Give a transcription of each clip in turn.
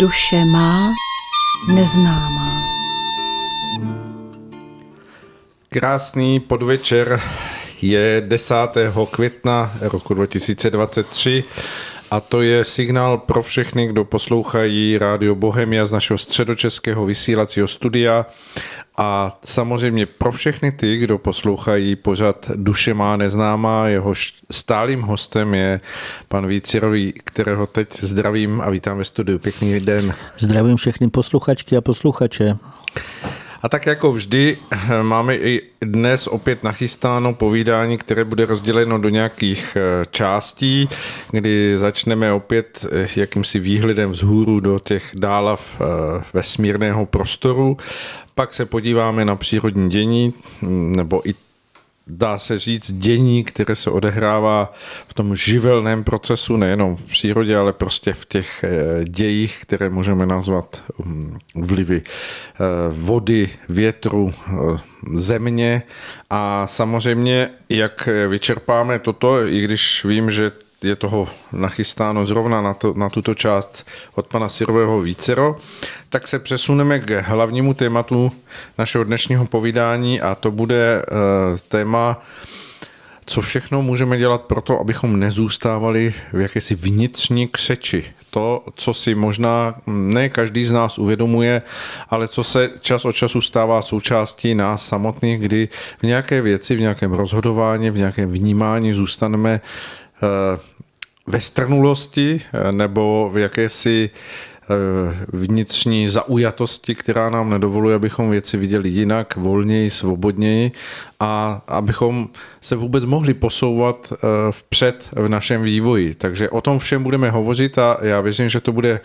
Duše má neznámá. Krásný podvečer je 10. května roku 2023 a to je signál pro všechny, kdo poslouchají Rádio Bohemia z našeho středočeského vysílacího studia a samozřejmě pro všechny ty, kdo poslouchají pořad Duše má neznámá, jeho stálým hostem je pan Vícirový, kterého teď zdravím a vítám ve studiu. Pěkný den. Zdravím všechny posluchačky a posluchače. A tak jako vždy máme i dnes opět nachystáno povídání, které bude rozděleno do nějakých eh, částí, kdy začneme opět eh, jakýmsi výhledem vzhůru do těch dálav eh, vesmírného prostoru. Pak se podíváme na přírodní dění, nebo i dá se říct, dění, které se odehrává v tom živelném procesu, nejenom v přírodě, ale prostě v těch eh, dějích, které můžeme nazvat hm, vlivy eh, vody, větru, eh, země. A samozřejmě, jak vyčerpáme toto, i když vím, že je toho nachystáno zrovna na, to, na tuto část od pana Sirového vícero, tak se přesuneme k hlavnímu tématu našeho dnešního povídání a to bude uh, téma, co všechno můžeme dělat pro to, abychom nezůstávali v jakési vnitřní křeči. To, co si možná ne každý z nás uvědomuje, ale co se čas od času stává součástí nás samotných, kdy v nějaké věci, v nějakém rozhodování, v nějakém vnímání zůstaneme ve strnulosti eh, nebo v jakési eh, vnitřní zaujatosti, která nám nedovoluje, abychom věci viděli jinak, volněji, svobodněji a abychom se vůbec mohli posouvat eh, vpřed v našem vývoji. Takže o tom všem budeme hovořit a já věřím, že to bude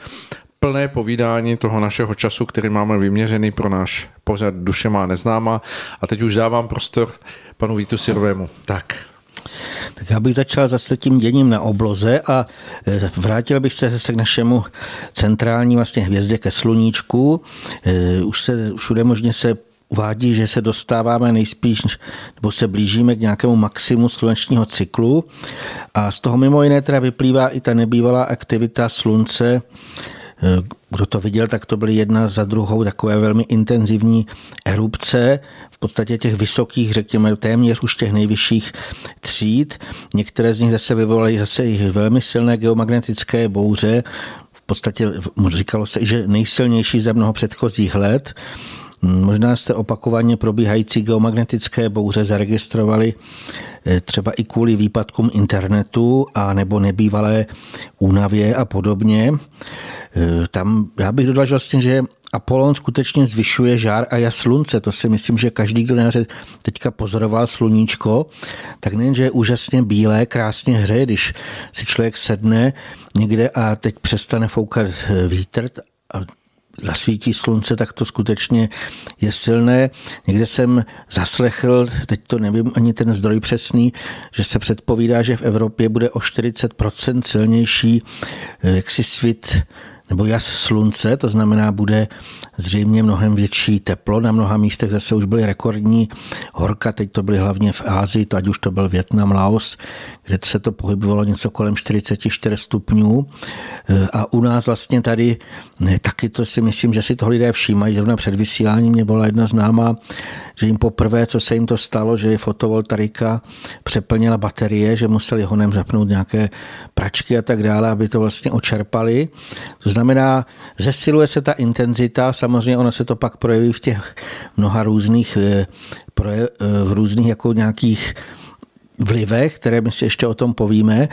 plné povídání toho našeho času, který máme vyměřený pro náš pořad Duše má neznáma. A teď už dávám prostor panu Vítu Sirovému. Tak. Tak já bych začal zase tím děním na obloze a e, vrátil bych se zase k našemu centrální vlastně hvězdě ke sluníčku. E, už se všude možně se uvádí, že se dostáváme nejspíš, nebo se blížíme k nějakému maximu slunečního cyklu a z toho mimo jiné teda vyplývá i ta nebývalá aktivita slunce, kdo to viděl, tak to byly jedna za druhou takové velmi intenzivní erupce podstatě těch vysokých, řekněme, téměř už těch nejvyšších tříd. Některé z nich zase vyvolaly zase i velmi silné geomagnetické bouře. V podstatě říkalo se, že nejsilnější za mnoho předchozích let. Možná jste opakovaně probíhající geomagnetické bouře zaregistrovali eh, třeba i kvůli výpadkům internetu a nebo nebývalé únavě a podobně. Eh, tam já bych dodal, že vlastně, že Apollon skutečně zvyšuje žár a jas slunce. To si myslím, že každý, kdo na teďka pozoroval sluníčko, tak nejen, že je úžasně bílé, krásně hřeje, když si člověk sedne někde a teď přestane foukat vítr a zasvítí slunce, tak to skutečně je silné. Někde jsem zaslechl, teď to nevím ani ten zdroj přesný, že se předpovídá, že v Evropě bude o 40% silnější eh, jaksi svit nebo jas slunce, to znamená, bude zřejmě mnohem větší teplo. Na mnoha místech zase už byly rekordní horka, teď to byly hlavně v Ázii, to ať už to byl Větnam, Laos, kde se to pohybovalo něco kolem 44 stupňů. A u nás vlastně tady taky to si myslím, že si toho lidé všímají. Zrovna před vysíláním mě byla jedna známá, že jim poprvé, co se jim to stalo, že fotovoltaika přeplnila baterie, že museli honem zapnout nějaké pračky a tak dále, aby to vlastně očerpali. To znamená, zesiluje se ta intenzita, samozřejmě ono se to pak projeví v těch mnoha různých, eh, eh, v různých jako nějakých vlivech, které my si ještě o tom povíme.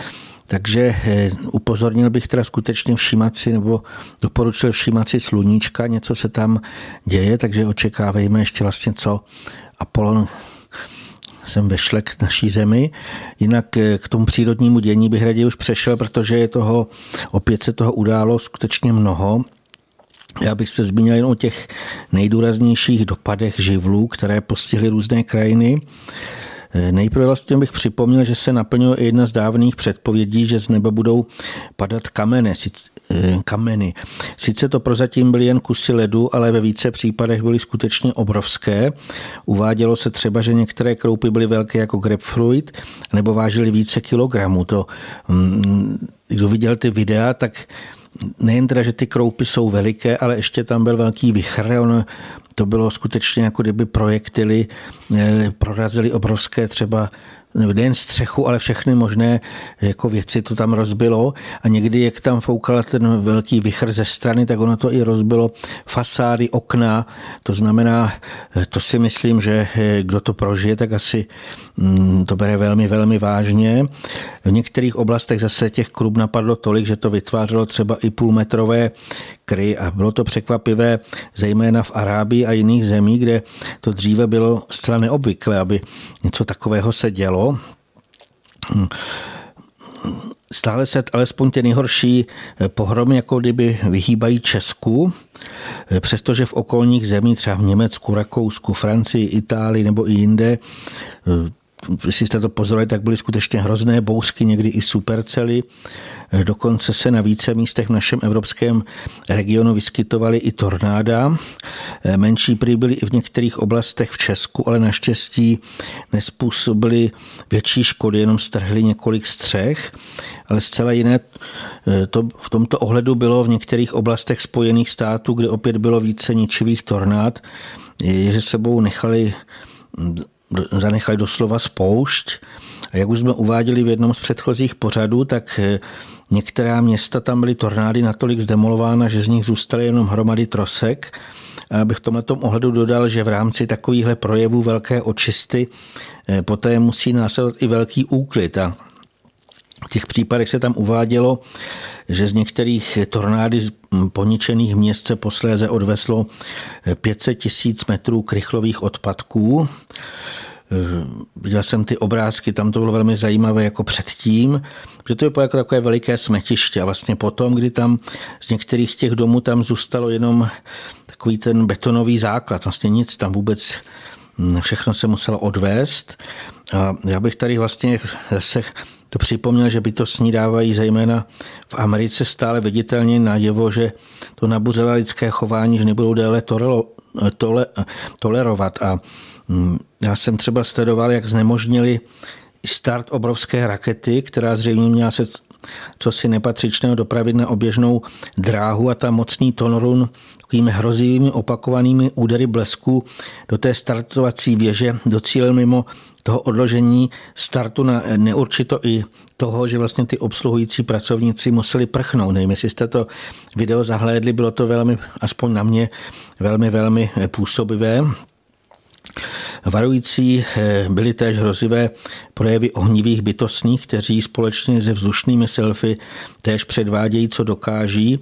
Takže eh, upozornil bych teda skutečně všímat si, nebo doporučil všímat si sluníčka, něco se tam děje, takže očekávejme ještě vlastně, co Apollon sem vešle k naší zemi. Jinak k tomu přírodnímu dění bych raději už přešel, protože je toho, opět se toho událo skutečně mnoho. Já bych se zmínil jen o těch nejdůraznějších dopadech živlů, které postihly různé krajiny. Nejprve vlastně bych připomněl, že se naplnilo jedna z dávných předpovědí, že z nebe budou padat kamene, eh, kameny. Sice to prozatím byly jen kusy ledu, ale ve více případech byly skutečně obrovské. Uvádělo se třeba, že některé kroupy byly velké jako grapefruit, nebo vážily více kilogramů. To, mm, kdo viděl ty videa, tak nejen teda, že ty kroupy jsou veliké, ale ještě tam byl velký vychr. On, to bylo skutečně jako kdyby projektily eh, prorazily obrovské třeba nejen střechu, ale všechny možné jako věci to tam rozbilo a někdy, jak tam foukal ten velký vychr ze strany, tak ono to i rozbilo fasády, okna, to znamená, to si myslím, že kdo to prožije, tak asi mm, to bere velmi, velmi vážně. V některých oblastech zase těch klub napadlo tolik, že to vytvářelo třeba i půlmetrové kry a bylo to překvapivé, zejména v Arábii a jiných zemích, kde to dříve bylo zcela neobvyklé, aby něco takového se dělo. Stále se alespoň ty nejhorší pohromy jako kdyby vyhýbají Česku, přestože v okolních zemích, třeba v Německu, Rakousku, Francii, Itálii nebo i jinde, jestli jste to pozorovali, tak byly skutečně hrozné bouřky, někdy i supercely. Dokonce se na více místech v našem evropském regionu vyskytovaly i tornáda. Menší prý byly i v některých oblastech v Česku, ale naštěstí nespůsobily větší škody, jenom strhly několik střech. Ale zcela jiné to v tomto ohledu bylo v některých oblastech Spojených států, kde opět bylo více ničivých tornád, že sebou nechali zanechali doslova spoušť. A jak už jsme uváděli v jednom z předchozích pořadů, tak eh, některá města tam byly tornády natolik zdemolována, že z nich zůstaly jenom hromady trosek. A bych v tomto ohledu dodal, že v rámci takovýchhle projevů velké očisty eh, poté musí následovat i velký úklid. A v těch případech se tam uvádělo, že z některých tornády poničených měst se posléze odveslo 500 tisíc metrů krychlových odpadků. Viděl jsem ty obrázky, tam to bylo velmi zajímavé jako předtím, že to je jako takové veliké smetiště a vlastně potom, kdy tam z některých těch domů tam zůstalo jenom takový ten betonový základ, vlastně nic tam vůbec všechno se muselo odvést. A já bych tady vlastně zase to připomněl, že bytostní dávají zejména v Americe stále viditelně najevo, že to nabuřelé lidské chování, že nebudou déle tole, tolerovat. A mm, já jsem třeba sledoval, jak znemožnili start obrovské rakety, která zřejmě měla se co si nepatřičného dopravit na oběžnou dráhu a ta mocný tonrun takovými hrozivými opakovanými údery blesku do té startovací věže docílil mimo toho odložení startu na neurčito i toho, že vlastně ty obsluhující pracovníci museli prchnout. Nevím, jestli jste to video zahlédli, bylo to velmi, aspoň na mě, velmi, velmi působivé. Varující eh, byly též hrozivé projevy ohnivých bytostních, kteří společně se vzdušnými selfie též předvádějí, co dokáží.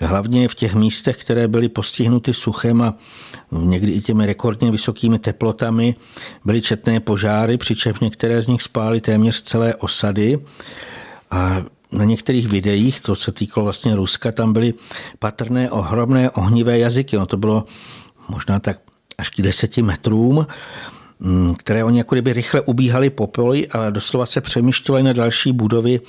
Hlavně v těch místech, které byly postihnuty suchem a někdy i těmi rekordně vysokými teplotami, byly četné požáry, přičemž některé z nich spály téměř celé osady. A na některých videích, to se týkalo vlastně Ruska, tam byly patrné ohromné ohnivé jazyky. No to bylo možná tak až k deseti metrům, mm, které oni jako kdyby rychle ubíhali po poli a doslova se přemýšleli na další budovy,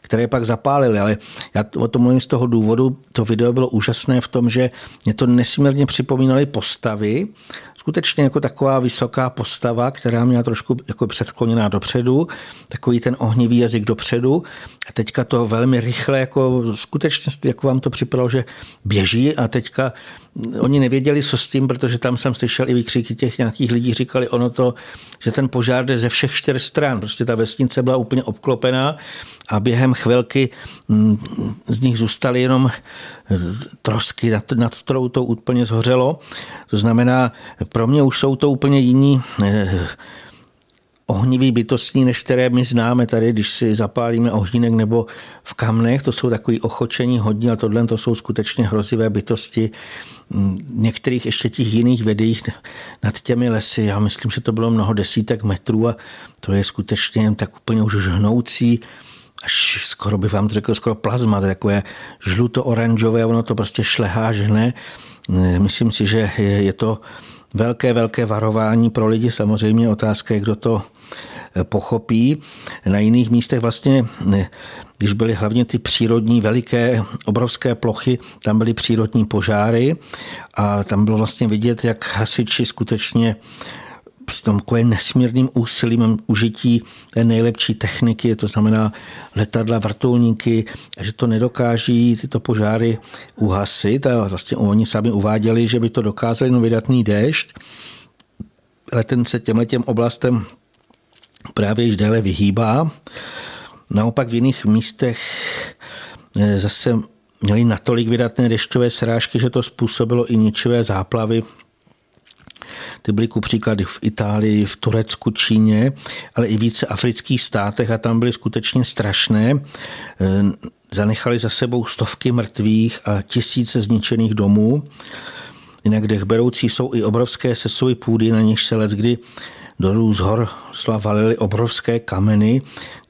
které pak zapálili. Ale já o tom mluvím z toho důvodu, to video bylo úžasné v tom, že mě to nesmírně připomínaly postavy, skutečně jako taková vysoká postava, která měla trošku jako předkloněná dopředu, takový ten ohnivý jazyk dopředu a teďka to velmi rychle, jako skutečně jako vám to připadalo, že běží a teďka oni nevěděli, co s tím, protože tam jsem slyšel i výkřiky těch nějakých lidí, říkali ono to, že ten požár jde ze všech čtyř stran. Prostě ta vesnice byla úplně obklopená a během chvilky mm, z nich zůstaly jenom trosky, nad kterou to úplně zhořelo. To znamená, pro mě už jsou to úplně jiní eh, ohnivý bytostní, než které my známe tady, když si zapálíme ohnínek nebo v kamnech, to jsou takový ochočení hodně a tohle to jsou skutečně hrozivé bytosti. Některých ještě těch jiných vedích nad těmi lesy, já myslím, že to bylo mnoho desítek metrů a to je skutečně tak úplně už žhnoucí, až skoro by vám to řekl, skoro plazma, takové žluto-oranžové, ono to prostě šlehá, žhne. Myslím si, že je to velké, velké varování pro lidi. Samozřejmě otázka je, kdo to eh, pochopí. Na jiných místech vlastně, když byly hlavně ty přírodní veliké, obrovské plochy, tam byly přírodní požáry a tam bylo vlastně vidět, jak hasiči skutečně s takovým nesmírným úsilím užití té nejlepší techniky, to znamená letadla, vrtulníky, že to nedokáží tyto požáry uhasit a vlastně oni sami uváděli, že by to dokázali no vydatný déšť, ale ten se těmhle těm oblastem právě již déle vyhýbá. Naopak v jiných místech eh, zase měli natolik vydatné dešťové srážky, že to způsobilo i ničivé záplavy. Ty byly ku příklady v Itálii, v Turecku, Číně, ale i více afrických státech a tam byly skutečně strašné. E, zanechali za sebou stovky mrtvých a tisíce zničených domů. Jinak dechberoucí jsou i obrovské sesovy půdy, na nichž se let kdy dolů z hor valily obrovské kameny,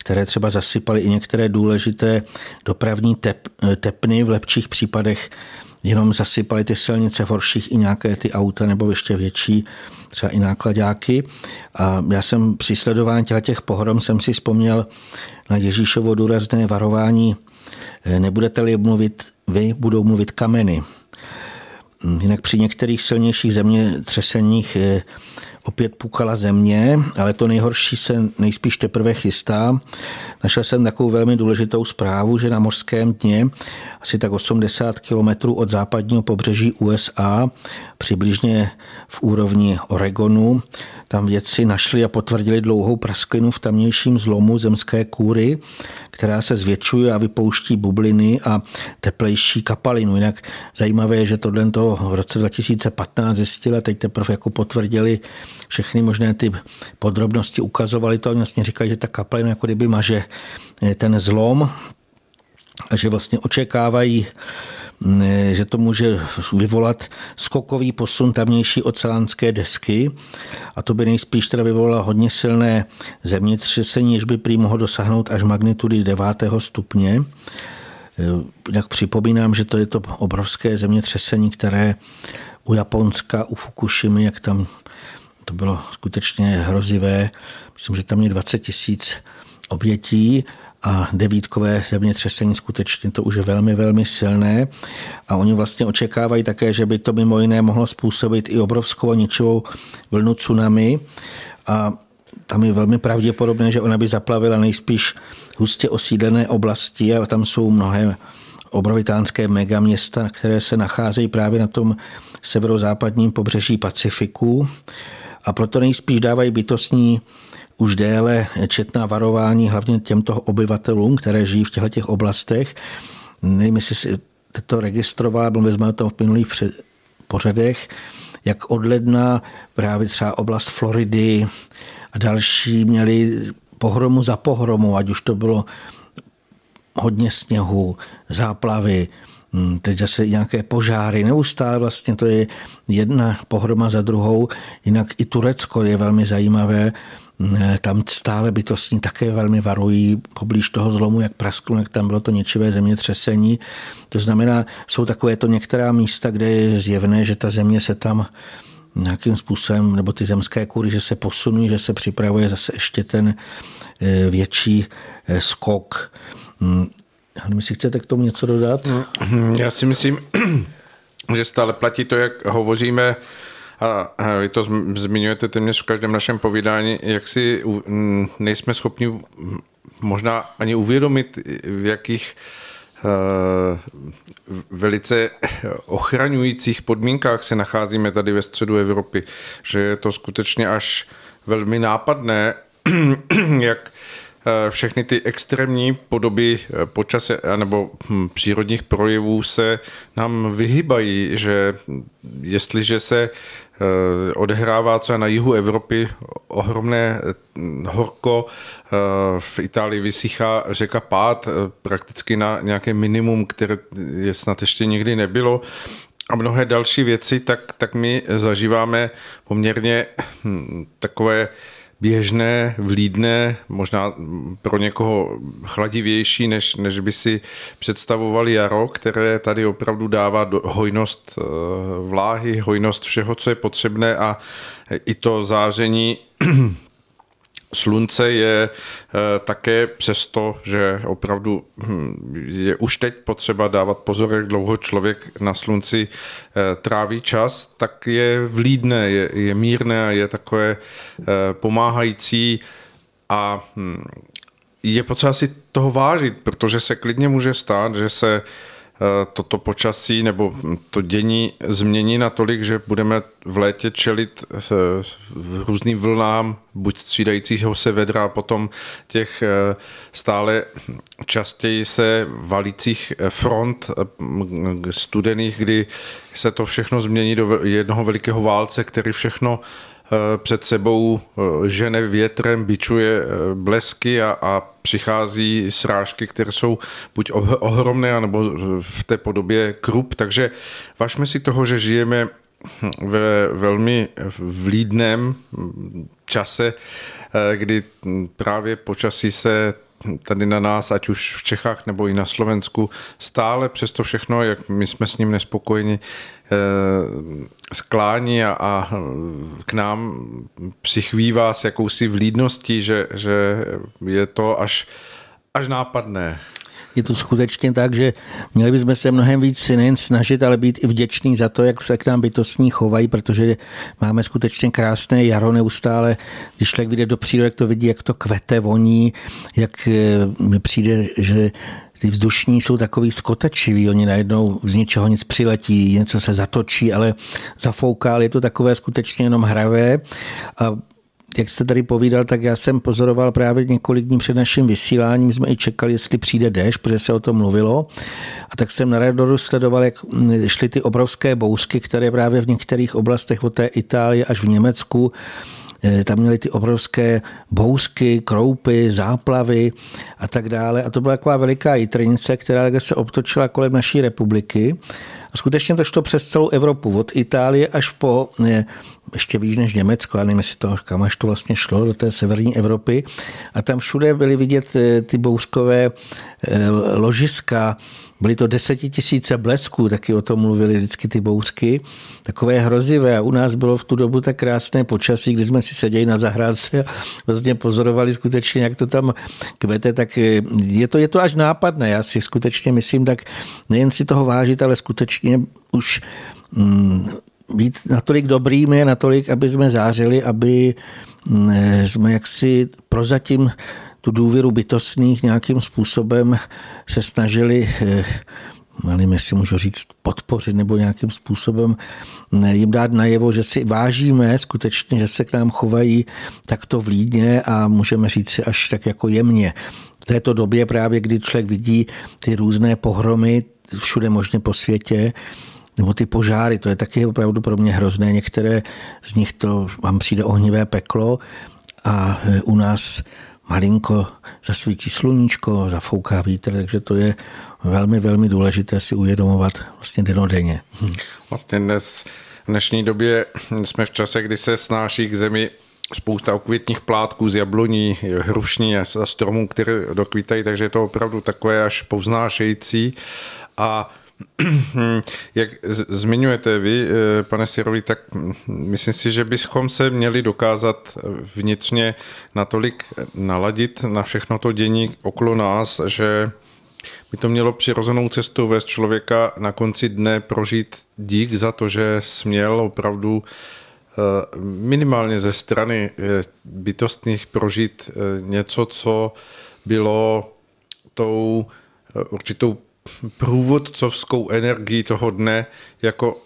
které třeba zasypaly i některé důležité dopravní tep, tepny, v lepších případech jenom zasypaly ty silnice, v horších i nějaké ty auta nebo ještě větší, třeba i nákladáky. A já jsem při sledování těch pohrom jsem si vzpomněl na Ježíšovo důrazné varování nebudete-li mluvit vy, budou mluvit kameny. Jinak při některých silnějších zemětřeseních opět pukala země, ale to nejhorší se nejspíš teprve chystá. Našel jsem takovou velmi důležitou zprávu, že na mořském dně, asi tak 80 kilometrů od západního pobřeží USA, přibližně v úrovni Oregonu, tam vědci našli a potvrdili dlouhou prasklinu v tamnějším zlomu zemské kůry, která se zvětšuje a vypouští bubliny a teplejší kapalinu. Jinak zajímavé je, že tohle to v roce 2015 zjistili a teď teprve jako potvrdili všechny možné ty podrobnosti, ukazovali to a vlastně říkali, že ta kapalina jako kdyby maže ten zlom a že vlastně očekávají že to může vyvolat skokový posun tamnější oceánské desky a to by nejspíš teda vyvolalo hodně silné zemětřesení, jež by prý mohlo dosáhnout až magnitudy 9. stupně. Jak připomínám, že to je to obrovské zemětřesení, které u Japonska, u Fukushimy, jak tam to bylo skutečně hrozivé. Myslím, že tam je 20 tisíc obětí a devítkové zemětřesení skutečně to už je velmi, velmi silné. A oni vlastně očekávají také, že by to mimo jiné mohlo způsobit i obrovskou ničivou vlnu tsunami. A tam je velmi pravděpodobné, že ona by zaplavila nejspíš hustě osídlené oblasti a tam jsou mnohé obrovitánské megaměsta, které se nacházejí právě na tom severozápadním pobřeží Pacifiku. A proto nejspíš dávají bytostní už déle četná varování hlavně těmto obyvatelům, které žijí v těchto těch oblastech. Nevím, jestli si to registroval, byl vezme to v minulých pořadech, jak od ledna právě třeba oblast Floridy a další měli pohromu za pohromu, ať už to bylo hodně sněhu, záplavy, hm, teď zase nějaké požáry, neustále vlastně to je jedna pohroma za druhou, jinak i Turecko je velmi zajímavé, tam stále bytostní také velmi varují poblíž toho zlomu, jak prasklo, jak tam bylo to něčivé zemětřesení. To znamená, jsou takové to některá místa, kde je zjevné, že ta země se tam nějakým způsobem, nebo ty zemské kůry, že se posunují, že se připravuje zase ještě ten eh, větší eh, skok. Hm, nevím, jestli chcete k tomu něco dodat? Já si myslím, že stále platí to, jak hovoříme a vy to zmiňujete téměř v každém našem povídání, jak si nejsme schopni možná ani uvědomit, v jakých eh, velice ochraňujících podmínkách se nacházíme tady ve středu Evropy, že je to skutečně až velmi nápadné, jak eh, všechny ty extrémní podoby eh, počase nebo hm, přírodních projevů se nám vyhybají, že jestliže se odehrává třeba na jihu Evropy ohromné eh, horko. Eh, v Itálii vysychá řeka Pát prakticky na nějaké minimum, které je snad ještě nikdy nebylo. A mnohé další věci, tak, tak my zažíváme poměrně hm, takové běžné, vlídné, možná pro někoho chladivější, než, než by si představovali jaro, které tady opravdu dává do, hojnost eh, vláhy, hojnost všeho, co je potřebné a i to záření slunce je také přesto, že opravdu hm, je už teď potřeba dávat pozor, jak dlouho člověk na slunci tráví čas, tak je vlídné, je, je mírné a je takové pomáhající a hm, je potřeba si toho vážit, protože se klidně může stát, že se eh, toto počasí nebo to dění změní natolik, že budeme v létě čelit eh, různým vlnám, buď střídajícího se vedra a potom těch eh, stále častěji se valících front studených, kdy se to všechno změní do jednoho velikého válce, který všechno Eh, před sebou eh, žene větrem, bičuje eh, blesky a, a přichází srážky, které jsou buď ohromné, nebo v té podobě krup. Takže važme si toho, že žijeme ve velmi vlídném čase, kdy právě počasí se tady na nás, ať už v Čechách nebo i na Slovensku, stále přesto všechno, jak my jsme s ním nespokojeni, eh, sklání a, a k nám přichvívá s jakousi vlídností, že, že je to až, až nápadné je to skutečně tak, že měli bychom se mnohem víc nejen snažit, ale být i vděční za to, jak se k nám bytostní chovají, protože máme skutečně krásné jaro neustále. Když člověk vyjde do přírody, to vidí, jak to kvete, voní, jak eh, mi přijde, že ty vzdušní jsou takový skotačivý, oni najednou z ničeho nic přiletí, něco se zatočí, ale zafouká, ale je to takové skutečně jenom hravé. A jak jste tady povídal, tak já jsem pozoroval právě několik dní před naším vysíláním, jsme i čekali, jestli přijde déšť, protože se o tom mluvilo. A tak jsem na Redoru sledoval, jak šly ty obrovské bouřky, které právě v některých oblastech od té Itálie až v Německu tam měly ty obrovské bouřky, kroupy, záplavy a tak dále. A to byla taková veliká jitrnice, která se obtočila kolem naší republiky. A skutečně to šlo přes celou Evropu, od Itálie až po eh, ještě víc než Německo, já nevím, jestli to, kam až to vlastně šlo, do té severní Evropy. A tam všude byly vidět eh, ty bouřkové eh, ložiska, byly to desetitisíce blesků, taky o tom mluvili vždycky ty bouřky, takové hrozivé. A u nás bylo v tu dobu tak krásné počasí, kdy jsme si seděli na zahrádce a vlastně pozorovali skutečně, jak to tam kvete, tak eh, je to, je to až nápadné. Já si skutečně myslím, tak nejen si toho vážit, ale skutečně už mm, být natolik dobrými, natolik, aby jsme zářili, aby mm, jsme jaksi prozatím tu důvěru bytostných nějakým způsobem se snažili eh, nevím, jestli můžu říct, podpořit nebo nějakým způsobem mm, jim dát najevo, že si vážíme skutečně, že se k nám chovají takto vlídně a můžeme říct si až tak jako jemně. V této době právě, kdy člověk vidí ty různé pohromy všude možně po světě, nebo ty požáry, to je taky opravdu pro mě hrozné. Některé z nich to vám přijde ohnivé peklo a e, u nás malinko zasvítí sluníčko, zafouká vítr, takže to je velmi, velmi důležité si uvědomovat vlastně denodenně. Hm. Vlastně dnes, v dnešní době jsme v čase, kdy se snáší k zemi spousta okvětních plátků z jabloní, hrušní a stromů, které dokvítají, takže je to opravdu takové až povznášející. A Jak zmiňujete vy, eh, pane Sirovi, tak myslím si, že bychom se měli dokázat vnitřně natolik naladit na všechno to dění okolo nás, že by to mělo přirozenou cestou vést člověka na konci dne prožít dík za to, že směl opravdu eh, minimálně ze strany eh, bytostných prožít něco, co bylo tou určitou průvodcovskou energii toho dne jako,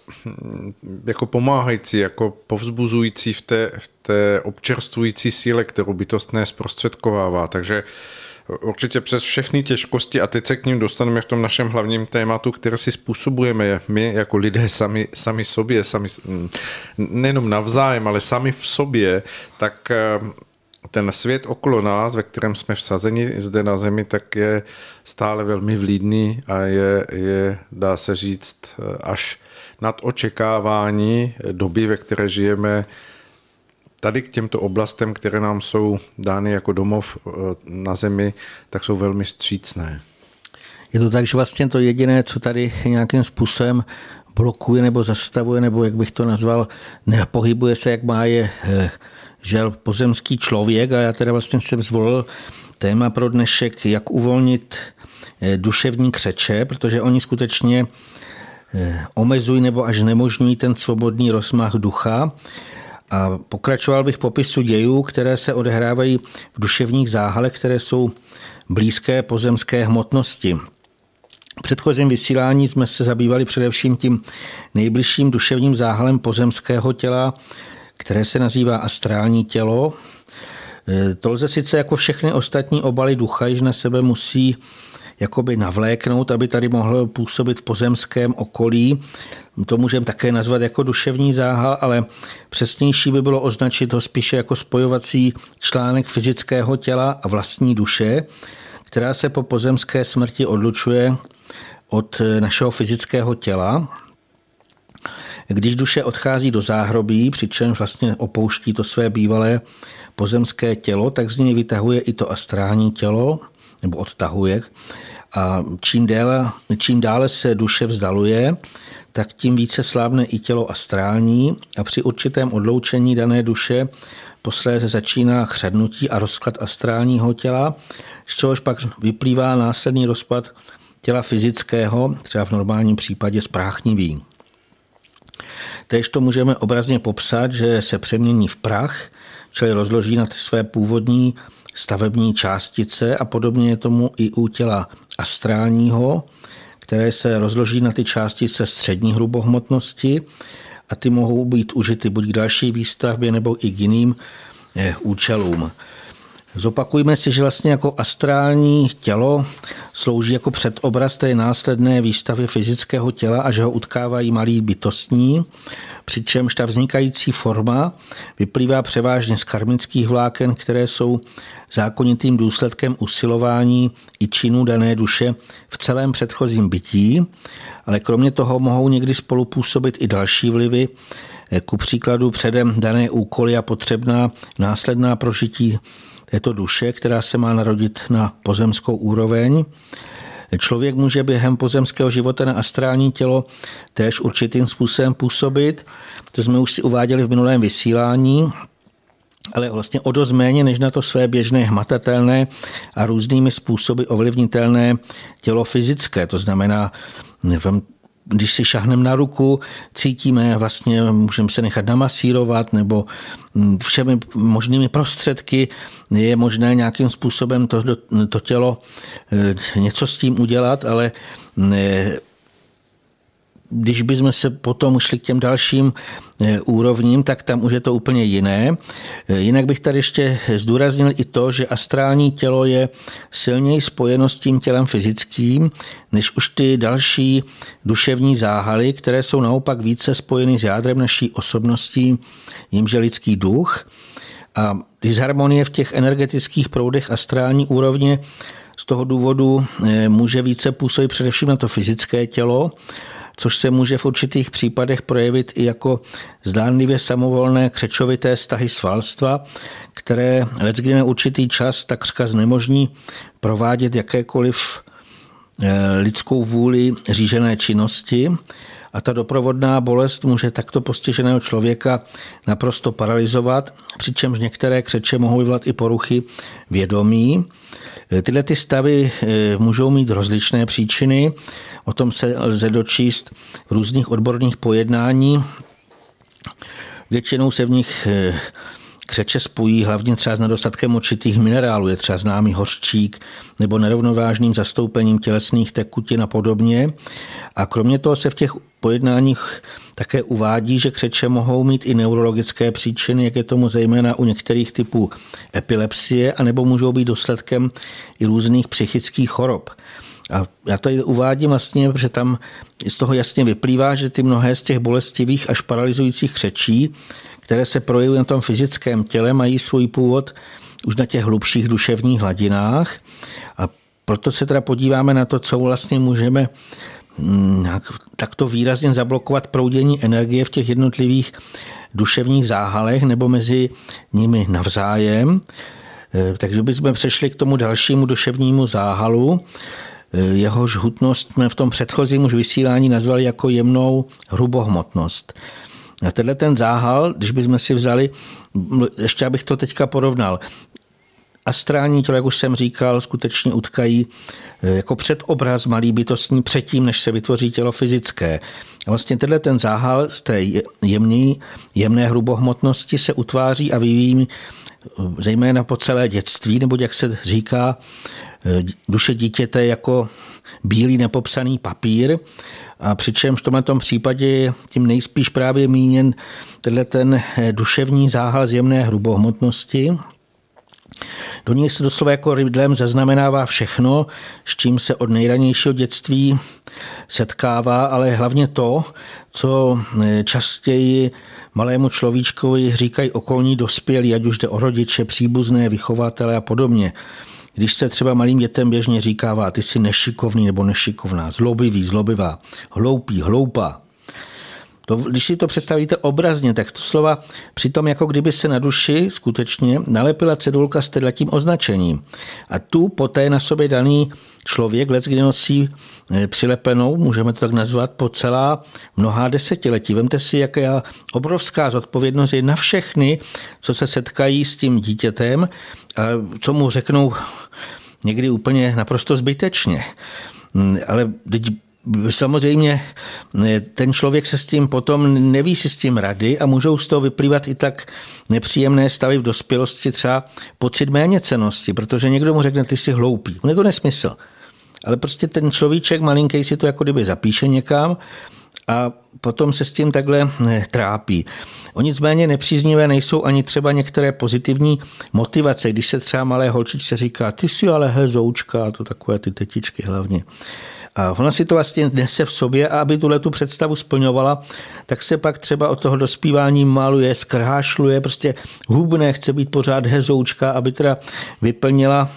jako pomáhající, jako povzbuzující v té, v té občerstvující síle, kterou bytostné zprostředkovává. Takže určitě přes všechny těžkosti, a teď se k ním dostaneme v tom našem hlavním tématu, které si způsobujeme my jako lidé sami, sami sobě, sami, nejenom navzájem, ale sami v sobě, tak ten svět okolo nás, ve kterém jsme vsazeni zde na Zemi, tak je stále velmi vlídný a je, je dá se říct, až nad očekávání doby, ve které žijeme, tady k těmto oblastem, které nám jsou dány jako domov eh, na Zemi, tak jsou velmi střícné. Je to tak, že vlastně to jediné, co tady nějakým způsobem blokuje nebo zastavuje, nebo jak bych to nazval, nepohybuje se, jak má, je eh, žel pozemský člověk a já teda vlastně jsem zvolil téma pro dnešek, jak uvolnit eh, duševní křeče, protože oni skutečně eh, omezují nebo až nemožňují ten svobodný rozmach ducha. A pokračoval bych popisu dějů, které se odehrávají v duševních záhalech, které jsou blízké pozemské hmotnosti. V předchozím vysílání jsme se zabývali především tím nejbližším duševním záhalem pozemského těla, které se nazývá astrální tělo. E, to lze sice jako všechny ostatní obaly ducha, již na sebe musí jakoby navléknout, aby tady mohl působit v pozemském okolí. To můžeme také nazvat jako duševní záhal, ale přesnější by bylo označit ho spíše jako spojovací článek fyzického těla a vlastní duše, která se po pozemské smrti odlučuje od našeho fyzického těla. Když duše odchází do záhrobí, přičemž vlastně opouští to své bývalé pozemské tělo, tak z něj vytahuje i to astrální tělo, nebo odtahuje. A čím dále, čím dále se duše vzdaluje, tak tím více slábne i tělo astrální a při určitém odloučení dané duše posléze začíná chřadnutí a rozklad astrálního těla, z čehož pak vyplývá následný rozpad těla fyzického, třeba v normálním případě spráchnivý. Tež to můžeme obrazně popsat, že se přemění v prach, čili rozloží na ty své původní stavební částice a podobně je tomu i u těla astrálního, které se rozloží na ty částice střední hrubohmotnosti a ty mohou být užity buď k další výstavbě nebo i k jiným eh, účelům. Zopakujme si, že vlastně jako astrální tělo slouží jako předobraz té následné výstavy fyzického těla a že ho utkávají malí bytostní, přičemž ta vznikající forma vyplývá převážně z karmických vláken, které jsou zákonitým důsledkem usilování i činů dané duše v celém předchozím bytí, ale kromě toho mohou někdy spolupůsobit i další vlivy, ku příkladu předem dané úkoly a potřebná následná prožití této duše, která se má narodit na pozemskou úroveň. Člověk může během pozemského života na astrální tělo též určitým způsobem působit. To jsme už si uváděli v minulém vysílání, ale vlastně o dost méně než na to své běžné hmatatelné a různými způsoby ovlivnitelné tělo fyzické. To znamená, když si šahneme na ruku, cítíme, vlastně můžeme se nechat namasírovat nebo mm, všemi možnými prostředky. Je možné nějakým způsobem to, to tělo eh, něco s tím udělat, ale eh, když bychom se potom šli k těm dalším eh, úrovním, tak tam už je to úplně jiné. Eh, jinak bych tady ještě zdůraznil i to, že astrální tělo je silněji spojeno s tím tělem fyzickým, než už ty další duševní záhaly, které jsou naopak více spojeny s jádrem naší osobností, jimže lidský duch. A disharmonie v těch energetických proudech astrální úrovně z toho důvodu eh, může více působit především na to fyzické tělo, což se může v určitých případech projevit i jako zdánlivě samovolné křečovité stahy svalstva, které leckdy na určitý čas takřka znemožní provádět jakékoliv eh, lidskou vůli řížené činnosti a ta doprovodná bolest může takto postiženého člověka naprosto paralizovat, přičemž některé křeče mohou vyvolat i poruchy vědomí. Tyhle ty stavy eh, můžou mít rozličné příčiny, o tom se lze dočíst v různých odborných pojednání. Většinou se v nich eh, křeče spojí hlavně třeba s nedostatkem určitých minerálů, je třeba známý hořčík nebo nerovnovážným zastoupením tělesných tekutin a podobně. A kromě toho se v těch pojednáních také uvádí, že křeče mohou mít i neurologické příčiny, jak je tomu zejména u některých typů epilepsie, anebo můžou být důsledkem i různých psychických chorob. A já tady uvádím vlastně, že tam z toho jasně vyplývá, že ty mnohé z těch bolestivých až paralyzujících křečí, které se projevují na tom fyzickém těle, mají svůj původ už na těch hlubších duševních hladinách. A proto se teda podíváme na to, co vlastně můžeme takto výrazně zablokovat proudění energie v těch jednotlivých duševních záhalech nebo mezi nimi navzájem. E, takže bychom přešli k tomu dalšímu duševnímu záhalu. E, jehož hutnost jsme v tom předchozím už vysílání nazvali jako jemnou hrubohmotnost. A tenhle ten záhal, když bychom si vzali, ještě abych to teďka porovnal, astrální tělo, jak už jsem říkal, skutečně utkají eh, jako předobraz malý bytostní předtím, než se vytvoří tělo fyzické. A vlastně tenhle ten záhal z té jemné, jemné hrubohmotnosti se utváří a vyvíjí eh, zejména po celé dětství, nebo jak se říká, eh, duše dítěte jako bílý nepopsaný papír, a přičemž v tomto případě tím nejspíš právě míněn tenhle ten duševní záhal z jemné hrubohmotnosti, do něj se doslova jako rydlem zaznamenává všechno, s čím se od nejranějšího dětství setkává, ale hlavně to, co eh, častěji malému človíčkovi říkají okolní dospělí, ať už jde o rodiče, příbuzné, vychovatele a podobně. Když se třeba malým dětem běžně říkává, ty jsi nešikovný nebo nešikovná, zlobivý, zlobivá, hloupý, hloupá, to, když si to představíte obrazně, tak to slova přitom jako kdyby se na duši skutečně nalepila cedulka s tím označením. A tu poté na sobě daný člověk let, kdy nosí e, přilepenou, můžeme to tak nazvat, po celá mnohá desetiletí. Vemte si, jaká obrovská zodpovědnost je na všechny, co se setkají s tím dítětem, a co mu řeknou někdy úplně naprosto zbytečně. Mm, ale teď Samozřejmě eh, ten člověk se s tím potom neví si s tím rady a můžou z toho vyplývat i tak nepříjemné stavy v dospělosti, třeba pocit méněcenosti, protože někdo mu řekne, ty jsi hloupý. On je to nesmysl. Ale prostě ten človíček malinký si to jako kdyby zapíše někam a potom se s tím takhle eh, trápí. O nicméně nepříznivé nejsou ani třeba některé pozitivní motivace, když se třeba malé holčičce říká, ty jsi ale hezoučka, to takové ty tetičky hlavně. A ona si to vlastně nese v sobě a aby tuhle tu představu splňovala, tak se pak třeba od toho dospívání maluje, zkrášluje, prostě hubné, chce být pořád hezoučka, aby teda vyplnila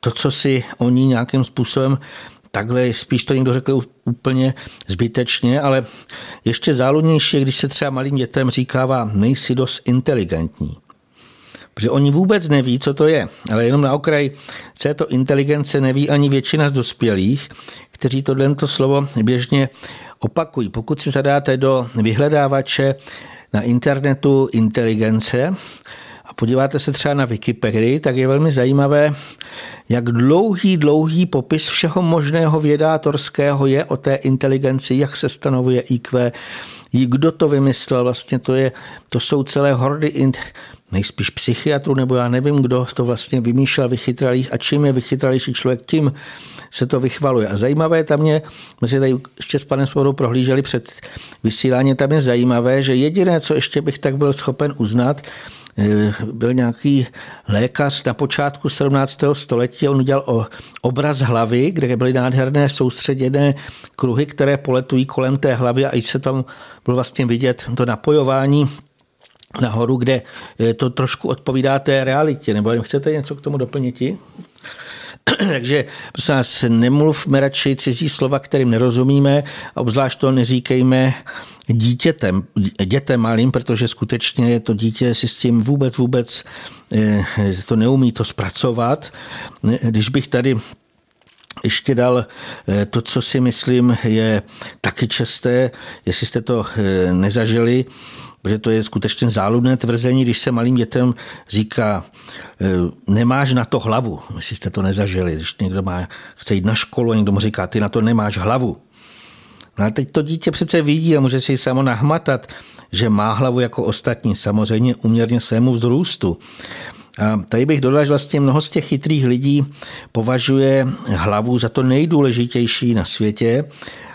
to, co si oni nějakým způsobem takhle spíš to někdo řekl úplně zbytečně, ale ještě záludnější když se třeba malým dětem říkává, nejsi dost inteligentní. Protože oni vůbec neví, co to je. Ale jenom na okraj, co je to inteligence, neví ani většina z dospělých, kteří tohle slovo běžně opakují. Pokud si zadáte do vyhledávače na internetu inteligence a podíváte se třeba na Wikipedii, tak je velmi zajímavé, jak dlouhý, dlouhý popis všeho možného vědátorského je o té inteligenci, jak se stanovuje IQ, kdo to vymyslel, vlastně to, je, to jsou celé hordy nejspíš psychiatrů, nebo já nevím, kdo to vlastně vymýšlel vychytralých a čím je vychytralější člověk, tím se to vychvaluje. A zajímavé tam je, my si tady ještě s panem Svodou prohlíželi před vysíláním, tam je zajímavé, že jediné, co ještě bych tak byl schopen uznat, eh, byl nějaký lékař na počátku 17. století, on udělal obraz hlavy, kde byly nádherné soustředěné kruhy, které poletují kolem té hlavy a i se tam bylo vlastně vidět to napojování nahoru, kde eh, to trošku odpovídá té realitě. Nebo chcete něco k tomu doplnit? Takže prosím nás, nemluvme radši cizí slova, kterým nerozumíme a obzvlášť to neříkejme dítětem, dětem malým, protože skutečně to dítě si s tím vůbec, vůbec eh, to neumí to zpracovat. Když bych tady ještě dal eh, to, co si myslím je taky česté, jestli jste to nezažili, protože to je skutečně záludné tvrzení, když se malým dětem říká, e, nemáš na to hlavu, jestli jste to nezažili, když někdo má, chce jít na školu a někdo mu říká, ty na to nemáš hlavu. No a teď to dítě přece vidí a může si samo nahmatat, že má hlavu jako ostatní, samozřejmě uměrně svému vzrůstu. A tady bych dodal, že vlastně mnoho z těch chytrých lidí považuje hlavu za to nejdůležitější na světě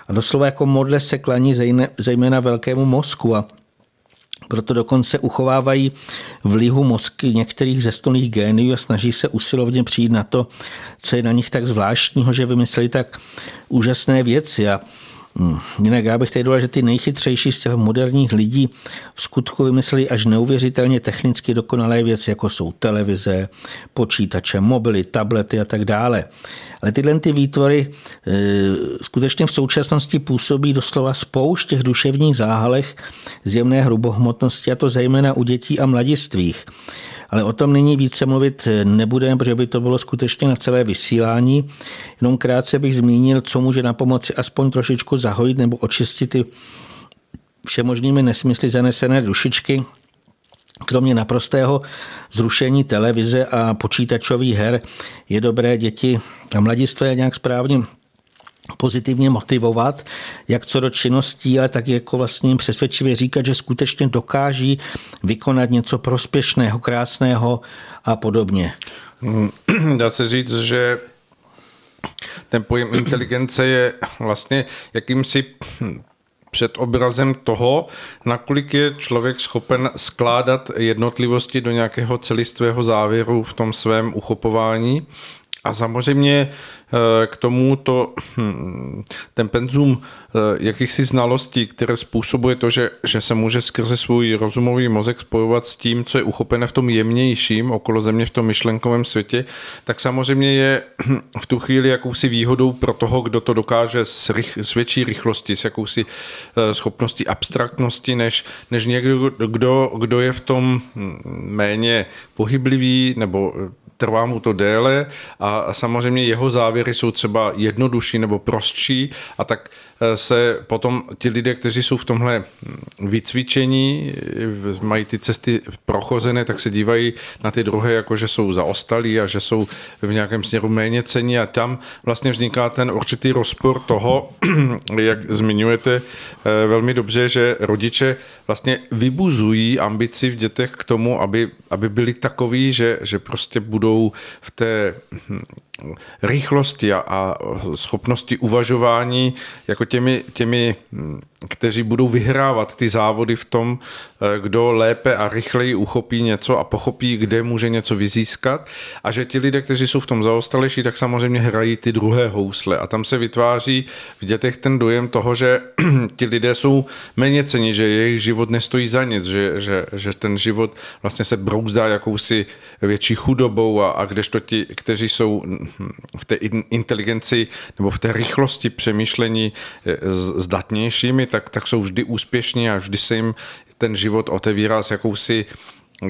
a doslova jako modle se klaní zejména velkému mozku. A proto dokonce uchovávají v lihu mozky některých zesnulých géniů a snaží se usilovně přijít na to, co je na nich tak zvláštního, že vymysleli tak úžasné věci. A hm, Jinak já bych tady dodal, že ty nejchytřejší z těch moderních lidí v skutku vymysleli až neuvěřitelně technicky dokonalé věci, jako jsou televize, počítače, mobily, tablety a tak dále. Ale tyhle ty výtvory e, skutečně v současnosti působí doslova spoušť těch duševních záhalech zjemné hrubohmotnosti, a to zejména u dětí a mladistvých. Ale o tom nyní více mluvit nebudeme, protože by to bylo skutečně na celé vysílání. Jenom krátce bych zmínil, co může na pomoci aspoň trošičku zahojit nebo očistit ty všemožnými nesmysly zanesené dušičky, Kromě naprostého zrušení televize a počítačových her je dobré děti a mladistvé nějak správně pozitivně motivovat, jak co do činností, ale tak jako vlastně přesvědčivě říkat, že skutečně dokáží vykonat něco prospěšného, krásného a podobně. Dá se říct, že ten pojem inteligence je vlastně jakýmsi před obrazem toho, nakolik je člověk schopen skládat jednotlivosti do nějakého celistvého závěru v tom svém uchopování. A samozřejmě Eh, k tomu to, hm, ten penzum eh, jakýchsi znalostí, které způsobuje to, že, že se může skrze svůj rozumový mozek spojovat s tím, co je uchopené v tom jemnějším okolo země v tom myšlenkovém světě, tak samozřejmě je hm, v tu chvíli jakousi výhodou pro toho, kdo to dokáže s, rych, s větší rychlostí, s jakousi eh, schopností abstraktnosti, než, než někdo, kdo, kdo je v tom hm, méně pohyblivý nebo trvá mu to déle a samozřejmě jeho závěry jsou třeba jednodušší nebo prostší a tak se potom ti lidé, kteří jsou v tomhle hm, vycvičení, eh, mají ty cesty prochozené, tak se dívají na ty druhé, jako že jsou zaostalí a že jsou v nějakém směru méně cení. A tam vlastně vzniká ten určitý rozpor toho, jak zmiňujete eh, velmi dobře, že rodiče vlastně vybuzují ambici v dětech k tomu, aby, aby byli takový, že, že prostě budou v té hm, rychlosti a, a schopnosti uvažování jako těmi, těmi, kteří budou vyhrávat ty závody v tom, eh, kdo lépe a rychleji uchopí něco a pochopí, kde může něco vyzískat. A že ti lidé, kteří jsou v tom zaostalejší, tak samozřejmě hrají ty druhé housle. A tam se vytváří v dětech ten dojem toho, že ti lidé jsou méně cení, že jejich život nestojí za nic, že, že, že ten život vlastně se brouzdá jakousi větší chudobou a, a kdežto ti, kteří jsou v té inteligenci nebo v té rychlosti přemýšlení eh, zdatnějšími, tak, tak jsou vždy úspěšní a vždy se jim ten život otevírá s jakousi eh,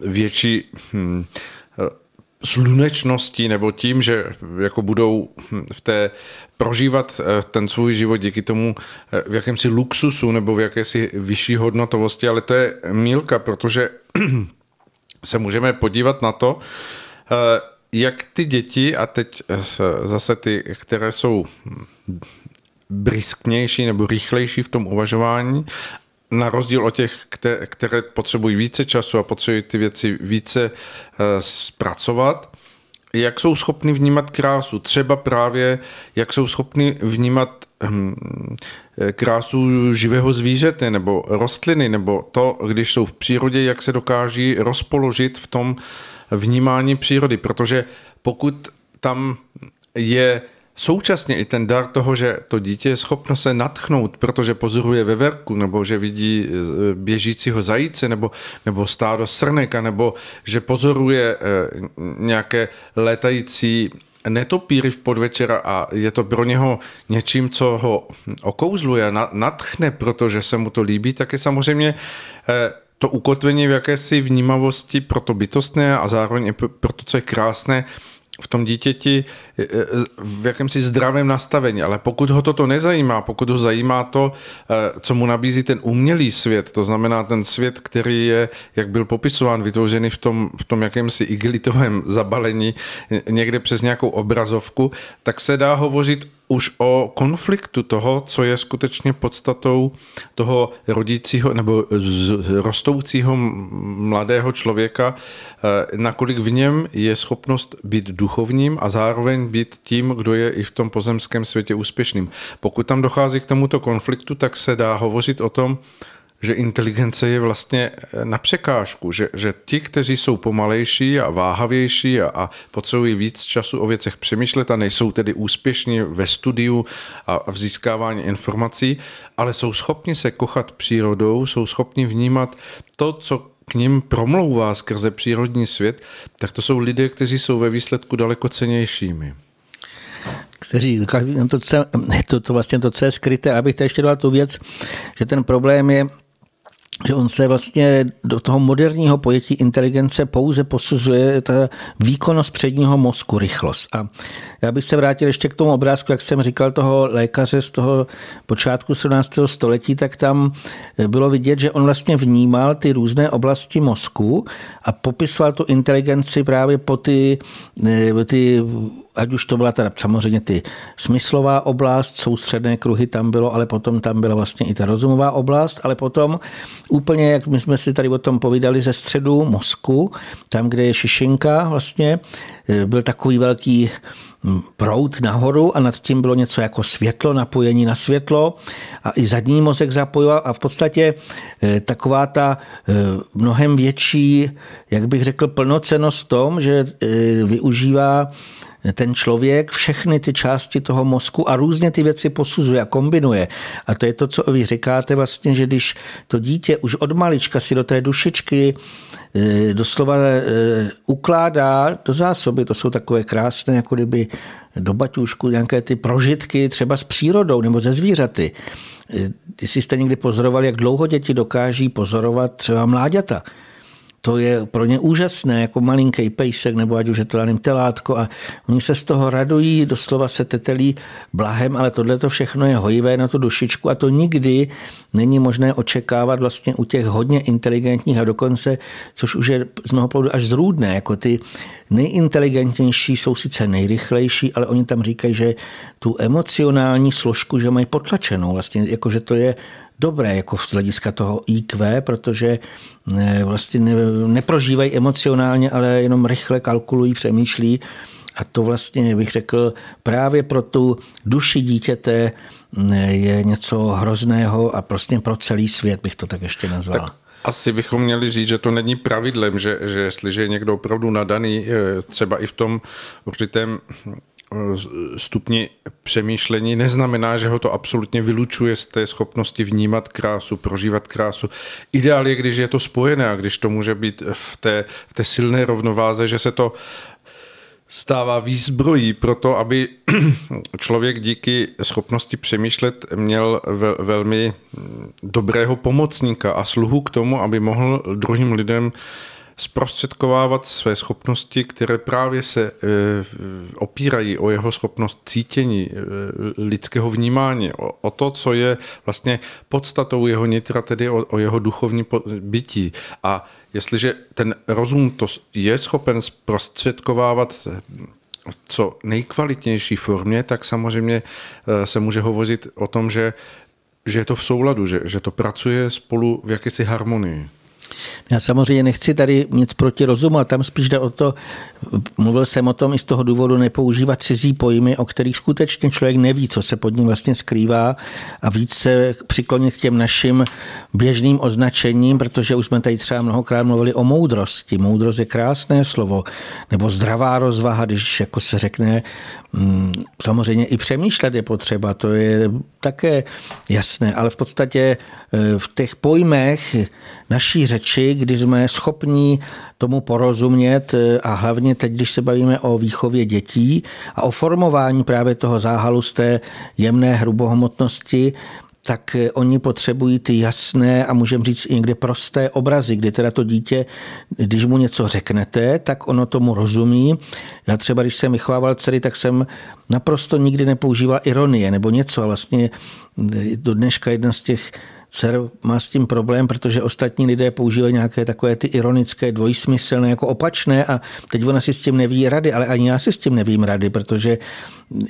větší hm, slunečností nebo tím, že jako budou hm, v té prožívat eh, ten svůj život díky tomu v jakémsi luxusu nebo v jakési vyšší hodnotovosti, ale to je mílka, protože se můžeme podívat na to, jak ty děti, a teď eh, zase ty, které jsou brisknější nebo rychlejší v tom uvažování, na rozdíl od těch, které potřebují více času a potřebují ty věci více eh, zpracovat, jak jsou schopni vnímat krásu. Třeba právě, jak jsou schopni vnímat hm, krásu živého zvířete nebo rostliny, nebo to, když jsou v přírodě, jak se dokáží rozpoložit v tom vnímání přírody, protože pokud tam je současně i ten dar toho, že to dítě je schopno se natchnout, protože pozoruje veverku, nebo že vidí e, běžícího zajíce, nebo, nebo stádo srneka, nebo že pozoruje e, nějaké létající netopíry v podvečera a je to pro něho něčím, co ho okouzluje, natchne, protože se mu to líbí, tak je samozřejmě e, to ukotvení v jakési vnímavosti pro to bytostné a zároveň i pro to, co je krásné, v tom dítěti v jakémsi zdravém nastavení, ale pokud ho toto nezajímá, pokud ho zajímá to, eh, co mu nabízí ten umělý svět, to znamená ten svět, který je, jak byl popisován, vytvořený v tom, v tom jakémsi igelitovém zabalení někde přes nějakou obrazovku, tak se dá hovořit už o konfliktu toho, co je skutečně podstatou toho rodícího nebo rostoucího mladého člověka, eh, nakolik v něm je schopnost být duchovním a zároveň být tím, kdo je i v tom pozemském světě úspěšným. Pokud tam dochází k tomuto konfliktu, tak se dá hovořit o tom, že inteligence je vlastně eh, na překážku, že, že ti, kteří jsou pomalejší a váhavější a, a potřebují víc času o věcech přemýšlet a nejsou tedy úspěšní ve studiu a v získávání informací, ale jsou schopni se kochat přírodou, jsou schopni vnímat to, co k ním promlouvá skrze přírodní svět, tak to jsou lidé, kteří jsou ve výsledku daleko cenějšími kteří to, to, to, vlastně to, co je skryté, abych to ještě dal tu věc, že ten problém je že on se vlastně do toho moderního pojetí inteligence pouze posuzuje ta výkonnost předního mozku, rychlost. A já bych se vrátil ještě k tomu obrázku, jak jsem říkal, toho lékaře z toho počátku 17. století, tak tam bylo vidět, že on vlastně vnímal ty různé oblasti mozku a popisoval tu inteligenci právě po ty, ty ať už to byla teda samozřejmě ty smyslová oblast, soustředné kruhy tam bylo, ale potom tam byla vlastně i ta rozumová oblast, ale potom úplně, jak my jsme si tady o tom povídali ze středu mozku, tam, kde je šišinka vlastně, e, byl takový velký hm, prout nahoru a nad tím bylo něco jako světlo, napojení na světlo a i zadní mozek zapojoval a v podstatě e, taková ta e, mnohem větší, jak bych řekl, plnocenost v tom, že využívá ten člověk všechny ty části toho mozku a různě ty věci posuzuje a kombinuje. A to je to, co vy říkáte vlastně, že když to dítě už od malička si do té dušičky eh, doslova eh, ukládá do zásoby, to jsou takové krásné, jako kdyby do baťůžku nějaké ty prožitky třeba s přírodou nebo ze zvířaty. Eh, ty jste někdy pozorovali, jak dlouho děti dokáží pozorovat třeba mláďata to je pro ně úžasné, jako malinký pejsek, nebo ať už je to nevím, telátko a oni se z toho radují, doslova se tetelí blahem, ale tohle to všechno je hojivé na tu dušičku a to nikdy není možné očekávat vlastně u těch hodně inteligentních a dokonce, což už je z mého pohledu až zrůdné, jako ty nejinteligentnější jsou sice nejrychlejší, ale oni tam říkají, že tu emocionální složku, že mají potlačenou, vlastně jako, že to je dobré jako z hlediska toho IQ, protože eh, vlastně ne, neprožívají emocionálně, ale jenom rychle kalkulují, přemýšlí. A to vlastně, bych řekl, právě pro tu duši dítěte eh, je něco hrozného a prostě pro celý svět bych to tak ještě nazval. Tak. Asi bychom měli říct, že to není pravidlem, že, že jestliže je někdo opravdu nadaný, eh, třeba i v tom určitém stupni přemýšlení neznamená, že ho to absolutně vylučuje z té schopnosti vnímat krásu, prožívat krásu. Ideál je, když je to spojené a když to může být v té, v té silné rovnováze, že se to stává výzbrojí pro to, aby člověk díky schopnosti přemýšlet měl vel, velmi dobrého pomocníka a sluhu k tomu, aby mohl druhým lidem zprostředkovávat své schopnosti, které právě se e, opírají o jeho schopnost cítění, e, lidského vnímání, o to, co je vlastně podstatou jeho nitra, tedy o, o jeho duchovní bytí. A jestliže ten rozum to je schopen zprostředkovávat co nejkvalitnější formě, tak samozřejmě e, se může hovořit o tom, že, že je to v souladu, že, že to pracuje spolu v jakési harmonii. Já samozřejmě nechci tady nic proti rozumu, ale tam spíš jde o to, mluvil jsem o tom i z toho důvodu nepoužívat cizí pojmy, o kterých skutečně člověk neví, co se pod ním vlastně skrývá a víc se přiklonit k těm našim běžným označením, protože už jsme tady třeba mnohokrát mluvili o moudrosti. Moudrost je krásné slovo, nebo zdravá rozvaha, když jako se řekne, mm, samozřejmě i přemýšlet je potřeba, to je také jasné, ale v podstatě e, v těch pojmech naší řeči, kdy jsme schopní tomu porozumět e, a hlavně teď, když se bavíme o výchově dětí a o formování právě toho záhalu z té jemné hrubohmotnosti, tak e, oni potřebují ty jasné a můžeme říct i někde prosté obrazy, kdy teda to dítě, když mu něco řeknete, tak ono tomu rozumí. Já třeba, když jsem vychovával dcery, tak jsem naprosto nikdy nepoužíval ironie nebo něco. A vlastně e, do dneška jedna z těch dcer má s tím problém, protože ostatní lidé používají nějaké takové ty ironické, dvojsmyslné, jako opačné a teď ona si s tím neví rady, ale ani já si s tím nevím rady, protože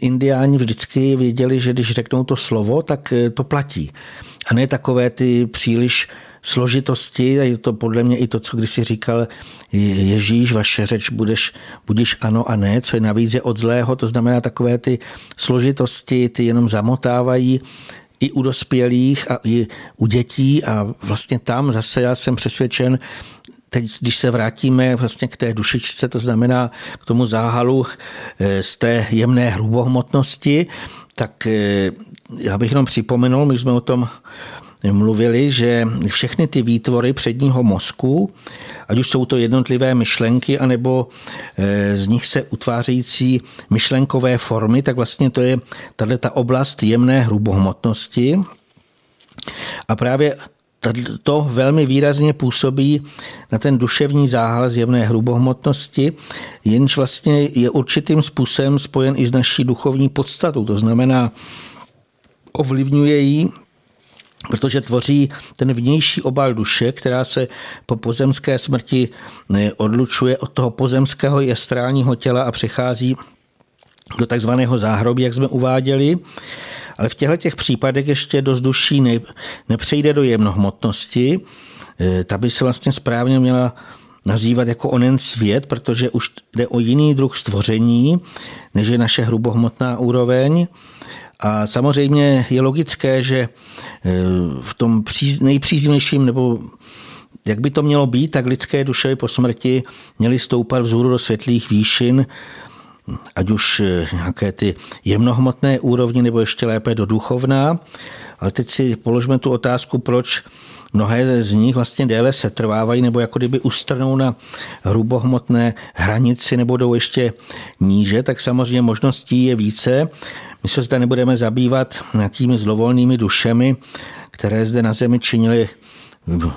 indiáni vždycky věděli, že když řeknou to slovo, tak eh, to platí. A ne takové ty příliš složitosti, a je to podle mě i to, co když si říkal Ježíš, vaše řeč budeš, budeš ano a ne, co je navíc je od zlého, to znamená takové ty složitosti, ty jenom zamotávají i u dospělých a i u dětí. A vlastně tam zase já jsem přesvědčen, teď, když se vrátíme vlastně k té dušičce, to znamená k tomu záhalu eh, z té jemné hrubohmotnosti, tak eh, já bych jenom připomenul, my jsme o tom mluvili, že všechny ty výtvory předního mozku, ať už jsou to jednotlivé myšlenky, anebo eh, z nich se utvářející myšlenkové formy, tak vlastně to je tato ta oblast jemné hrubohmotnosti. A právě to velmi výrazně působí na ten duševní záhal zjevné hrubohmotnosti, jenž vlastně je určitým způsobem spojen i s naší duchovní podstatou. To znamená, ovlivňuje ji protože tvoří ten vnější obal duše, která se po pozemské smrti odlučuje od toho pozemského jestrálního těla a přechází do takzvaného záhrobí, jak jsme uváděli. Ale v těchto těch případech ještě do duší ne, nepřejde do jemnohmotnosti. E, ta by se vlastně správně měla nazývat jako onen svět, protože už jde o jiný druh stvoření, než je naše hrubohmotná úroveň. A samozřejmě je logické, že e, v tom nejpříznivějším nebo jak by to mělo být, tak lidské duše po smrti měly stoupat vzhůru do světlých výšin, ať už e, nějaké ty jemnohmotné úrovni, nebo ještě lépe do duchovná. Ale teď si položme tu otázku, proč mnohé z nich vlastně déle se trvávají nebo jako kdyby ustrnou na hrubohmotné hranici nebo jdou ještě níže, tak samozřejmě možností je více. My se zde nebudeme zabývat nějakými zlovolnými dušemi, které zde na zemi činily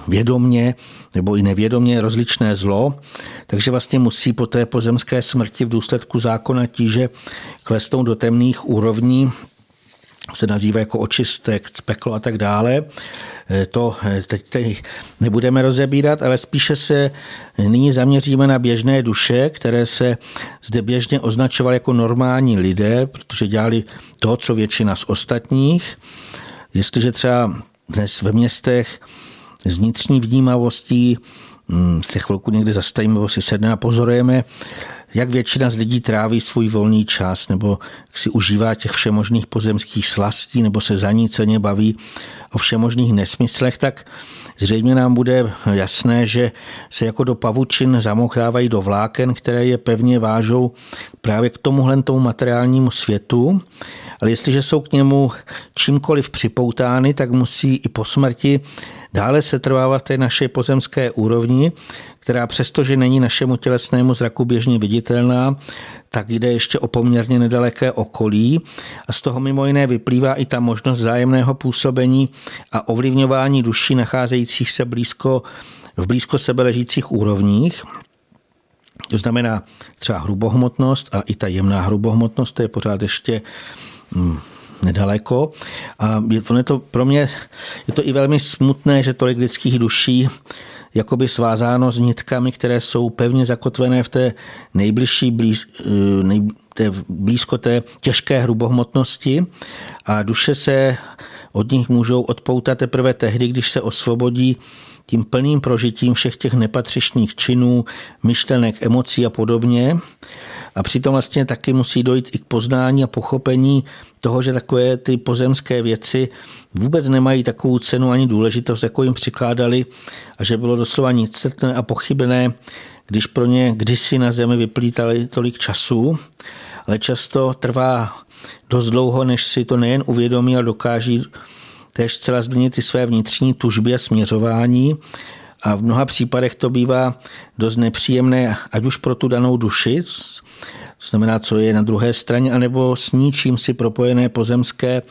vědomně nebo i nevědomně rozličné zlo, takže vlastně musí po té pozemské smrti v důsledku zákona tíže klesnout do temných úrovní, se nazývá jako očistek, peklo a tak dále. Eh, to eh, teď, teď nebudeme rozebírat, ale spíše se nyní zaměříme na běžné duše, které se zde běžně označovaly jako normální lidé, protože dělali to, co většina z ostatních. Jestliže třeba dnes ve městech s vnitřní vnímavostí hm, se chvilku někdy zastavíme si sedne a pozorujeme, jak většina z lidí tráví svůj volný čas, nebo si užívá těch všemožných pozemských slastí, nebo se zaníceně baví o všemožných nesmyslech, tak zřejmě nám bude jasné, že se jako do pavučin zamochrávají do vláken, které je pevně vážou právě k tomuhle tomu materiálnímu světu. Ale jestliže jsou k němu čímkoliv připoutány, tak musí i po smrti dále se trvávat v té naší pozemské úrovni, která přestože není našemu tělesnému zraku běžně viditelná, tak jde ještě o poměrně nedaleké okolí a z toho mimo jiné vyplývá i ta možnost zájemného působení a ovlivňování duší nacházejících se blízko, v blízko sebe ležících úrovních. To znamená třeba hrubohmotnost a i ta jemná hrubohmotnost, to je pořád ještě hm, nedaleko. A je to, je to pro mě je to i velmi smutné, že tolik lidských duší jakoby svázáno s nitkami, které jsou pevně zakotvené v té nejbližší blíz, eh, nej, té, blízko té těžké hrubohmotnosti a duše se od nich můžou odpoutat teprve tehdy, když se osvobodí tím plným prožitím všech těch nepatřičných činů, myšlenek, emocí a podobně. A přitom vlastně taky musí dojít i k poznání a pochopení toho, že takové ty pozemské věci vůbec nemají takovou cenu ani důležitost, jako jim přikládali a že bylo doslova nicetné a pochybné, když pro ně kdysi na zemi vyplítali tolik času, ale často trvá dost dlouho, než si to nejen uvědomí, ale dokáží též zcela změnit ty své vnitřní tužby a směřování. A v mnoha případech to bývá dost nepříjemné, ať už pro tu danou duši, to znamená, co je na druhé straně, anebo s ničím si propojené pozemské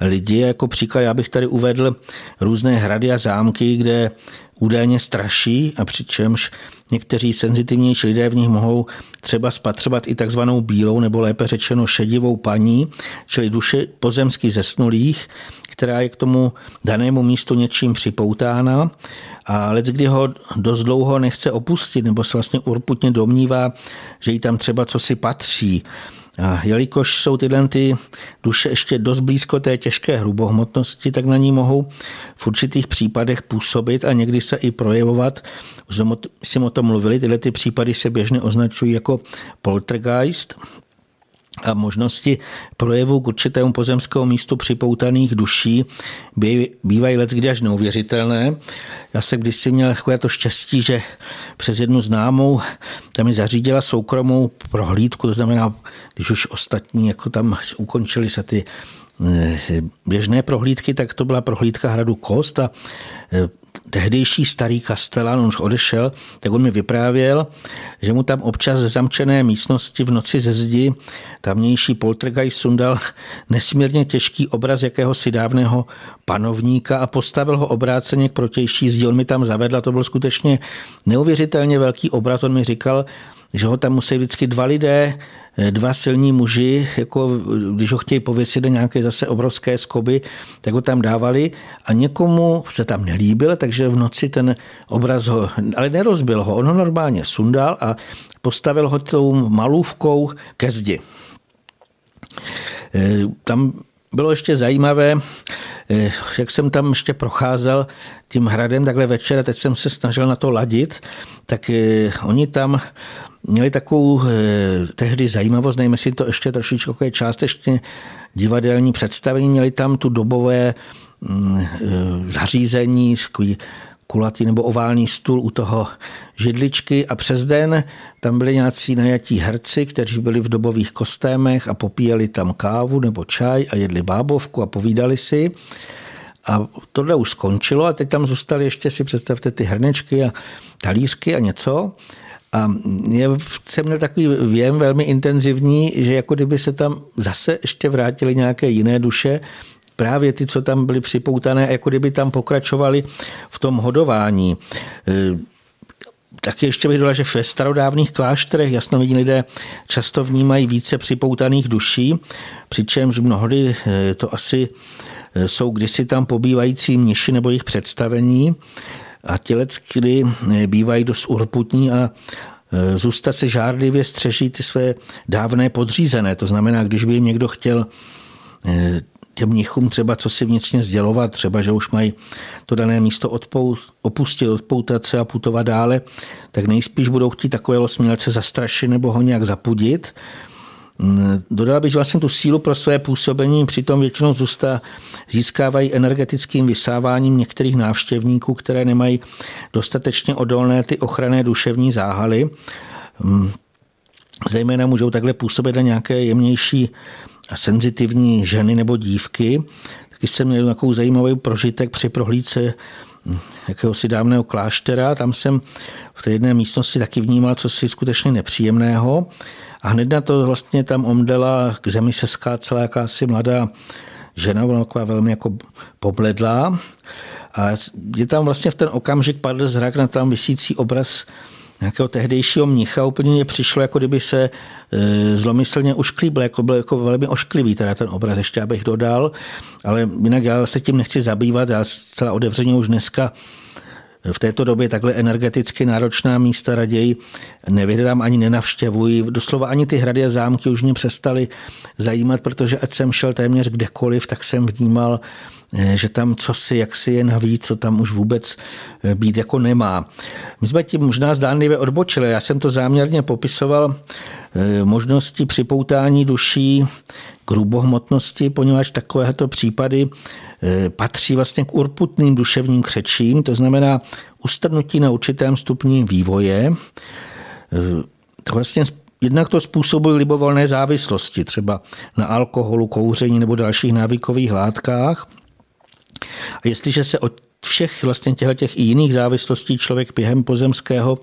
lidi. Jako příklad já bych tady uvedl různé hrady a zámky, kde údajně straší a přičemž někteří senzitivnější lidé v nich mohou třeba spatřovat i takzvanou bílou nebo lépe řečeno šedivou paní, čili duše pozemsky zesnulých, která je k tomu danému místu něčím připoutána a let, kdy ho dost dlouho nechce opustit nebo se vlastně urputně domnívá, že jí tam třeba co si patří. A jelikož jsou tyhle ty duše ještě dost blízko té těžké hrubohmotnosti, tak na ní mohou v určitých případech působit a někdy se i projevovat. Už jsme o tom mluvili, tyhle ty případy se běžně označují jako poltergeist, a možnosti projevu k určitému pozemskému místu připoutaných duší bývají let kdy až neuvěřitelné. Já jsem kdysi měl takové to štěstí, že přes jednu známou tam mi zařídila soukromou prohlídku, to znamená, když už ostatní jako tam ukončili se ty eh, běžné prohlídky, tak to byla prohlídka hradu Kost a eh, tehdejší starý kastelán, on už odešel, tak on mi vyprávěl, že mu tam občas ze zamčené místnosti v noci ze zdi tamnější poltergeist sundal nesmírně těžký obraz jakéhosi dávného panovníka a postavil ho obráceně k protější zdi. On mi tam zavedl a to byl skutečně neuvěřitelně velký obraz. On mi říkal, že ho tam musí vždycky dva lidé, eh, dva silní muži, jako když ho chtějí pověsit do nějaké zase obrovské skoby, tak ho tam dávali a někomu se tam nelíbil, takže v noci ten obraz ho, ale nerozbil ho, on ho normálně sundal a postavil ho tou malůvkou ke zdi. Eh, tam bylo ještě zajímavé, eh, jak jsem tam ještě procházel tím hradem takhle večer a teď jsem se snažil na to ladit, tak oni tam měli takovou eh, tehdy zajímavost, nejme si to ještě trošičku jako částečně divadelní představení, měli tam tu dobové mm, eh, zařízení, kulatý nebo oválný stůl u toho židličky a přes den tam byli nějací najatí herci, kteří byli v dobových kostémech a popíjeli tam kávu nebo čaj a jedli bábovku a povídali si. A tohle už skončilo a teď tam zůstaly ještě si představte ty hrnečky a talířky a něco. A já jsem měl takový věm velmi intenzivní, že jako kdyby se tam zase ještě vrátily nějaké jiné duše, právě ty, co tam byly připoutané, jako kdyby tam pokračovali v tom hodování. E, taky ještě bych dodal, že ve starodávných klášterech jasnovidní lidé často vnímají více připoutaných duší, přičemž mnohdy e, to asi e, jsou kdysi tam pobývající mniši nebo jejich představení a tělecky eh, bývají dost urputní a eh, zůstat se žárlivě střeží ty své dávné podřízené. To znamená, když by jim někdo chtěl eh, těm mnichům třeba co si vnitřně sdělovat, třeba, že už mají to dané místo odpou, opustit, odpoutat se a putovat dále, tak nejspíš budou chtít takového smělce zastrašit nebo ho nějak zapudit. Dodal bych, že vlastně tu sílu pro své působení přitom většinou zůstá, získávají energetickým vysáváním některých návštěvníků, které nemají dostatečně odolné ty ochranné duševní záhaly. Mm, zejména můžou takhle působit na nějaké jemnější a senzitivní ženy nebo dívky. Taky jsem měl takovou zajímavý prožitek při prohlídce mm, jakéhosi dávného kláštera. Tam jsem v té jedné místnosti taky vnímal co si skutečně nepříjemného. A hned na to vlastně tam omdela k zemi se skácela jakási mladá žena, byla taková velmi jako pobledlá. A je tam vlastně v ten okamžik padl zrak na tam vysící obraz nějakého tehdejšího mnicha. Úplně mě přišlo, jako kdyby se e, zlomyslně ušklíbil, jako byl jako velmi ošklivý teda ten obraz, ještě abych dodal. Ale jinak já se tím nechci zabývat, já zcela otevřeně už dneska v této době takhle energeticky náročná místa raději nevyhledám ani nenavštěvuji. Doslova ani ty hrady a zámky už mě přestaly zajímat, protože ať jsem šel téměř kdekoliv, tak jsem vnímal, že tam co si, jak si je navíc, co tam už vůbec eh, být jako nemá. My jsme tím možná zdánlivě odbočili. Já jsem to záměrně popisoval eh, možnosti připoutání duší k hrubohmotnosti, poněvadž takovéto případy Eh, patří vlastně k urputným duševním křečím, to znamená ustrnutí na určitém stupni vývoje. Eh, to vlastně Jednak to způsobuje libovolné závislosti, třeba na alkoholu, kouření nebo dalších návykových látkách. A jestliže se od všech vlastně těchto těch i jiných závislostí člověk během pozemského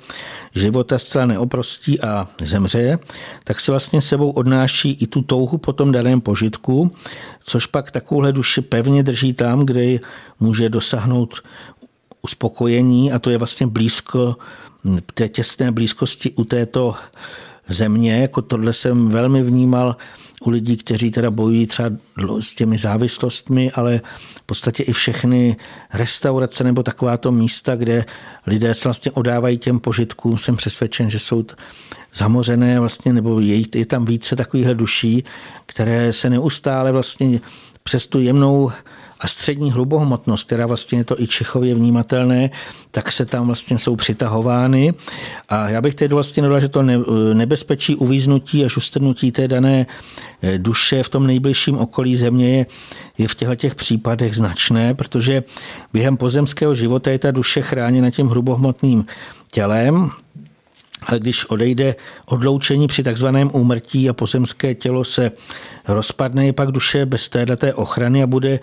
života zcela neoprostí a zemře, tak se vlastně sebou odnáší i tu touhu po tom daném požitku, což pak takovouhle duši pevně drží tam, kde může dosáhnout uspokojení a to je vlastně blízko té těsné blízkosti u této země. Jako tohle jsem velmi vnímal u lidí, kteří teda bojují třeba s těmi závislostmi, ale v podstatě i všechny restaurace nebo takováto místa, kde lidé se vlastně odávají těm požitkům, jsem přesvědčen, že jsou zamořené vlastně, nebo je, je tam více takových duší, které se neustále vlastně přes tu jemnou a střední hlubohmotnost, která vlastně je to i Čechově vnímatelné, tak se tam vlastně jsou přitahovány. A já bych tedy vlastně dodal, že to nebezpečí uvíznutí a ustrnutí té dané eh, duše v tom nejbližším okolí země je, je v těchto těch případech značné, protože během pozemského života je ta duše chráněna tím hrubohmotným tělem, když odejde odloučení při takzvaném úmrtí a pozemské tělo se rozpadne, je pak duše bez této ochrany a bude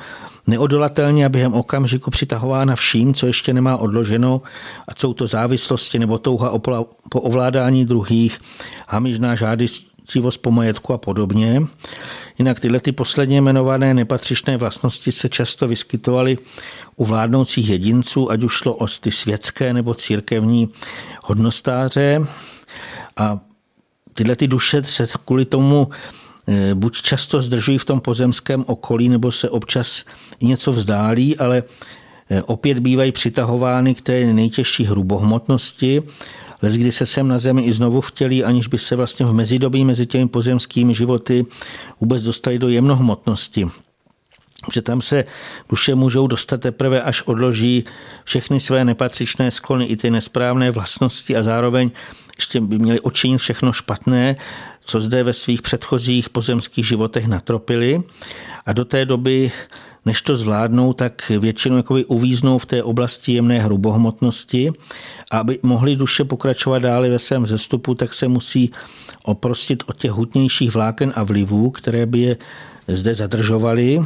neodolatelně a během okamžiku přitahována vším, co ještě nemá odloženo, a jsou to závislosti nebo touha po ovládání druhých, hamižná žádostivost po majetku a podobně. Jinak tyhle ty posledně jmenované nepatřičné vlastnosti se často vyskytovaly u vládnoucích jedinců, ať už šlo o ty světské nebo církevní hodnostáře. A tyhle ty duše se kvůli tomu eh, buď často zdržují v tom pozemském okolí, nebo se občas něco vzdálí, ale eh, opět bývají přitahovány k té nejtěžší hrubohmotnosti, les kdy se sem na zemi i znovu vtělí, aniž by se vlastně v mezidobí mezi těmi pozemskými životy vůbec dostali do jemnohmotnosti že tam se duše můžou dostat teprve, až odloží všechny své nepatřičné sklony, i ty nesprávné vlastnosti a zároveň ještě by měli očinit všechno špatné, co zde ve svých předchozích pozemských životech natropili. A do té doby, než to zvládnou, tak většinou jakoby uvíznou v té oblasti jemné hrubohmotnosti. Aby mohli duše pokračovat dále ve svém zestupu, tak se musí oprostit od těch hutnějších vláken a vlivů, které by je zde zadržovali.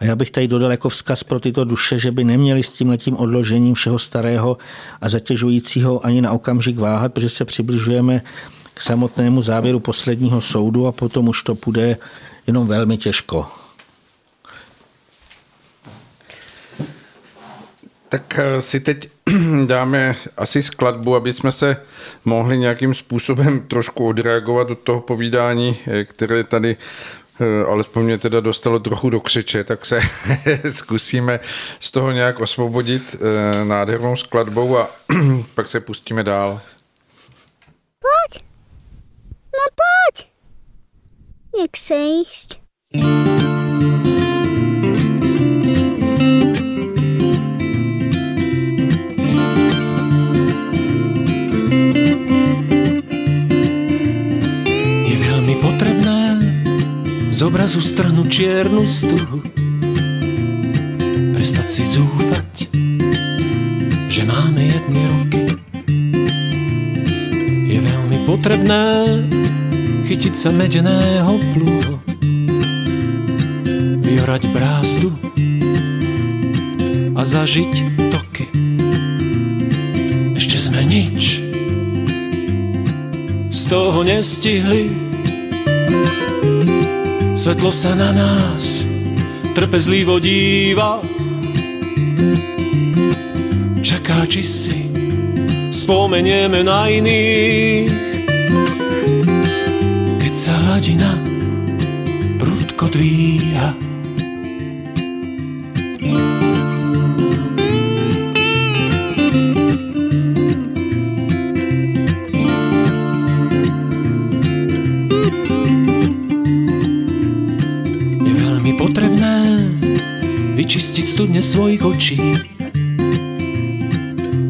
A já bych tady dodal jako vzkaz pro tyto duše, že by neměli s tím letím odložením všeho starého a zatěžujícího ani na okamžik váhat, protože se přibližujeme k samotnému závěru posledního soudu a potom už to půjde jenom velmi těžko. Tak eh, si teď dáme asi skladbu, aby jsme se mohli nějakým způsobem trošku odreagovat do toho povídání, eh, které tady Eh, alespoň mě teda dostalo trochu do křeče, tak se zkusíme z toho nějak osvobodit nádhernou skladbou a pak se pustíme dál. Pojď, no pojď, nech se jíst. Z obrazu stranu čiernu stuhu. Prestať si zúfať, že máme jedny roky. Je veľmi potrebné chytiť sa medeného plúho, vyhrať brázdu a zažiť toky. Ešte sme nič z toho nestihli Svetlo sa na nás trpezlivo díva Čaká, či si spomenieme na iných Keď sa hladina prudko dvíha studne svojich očí.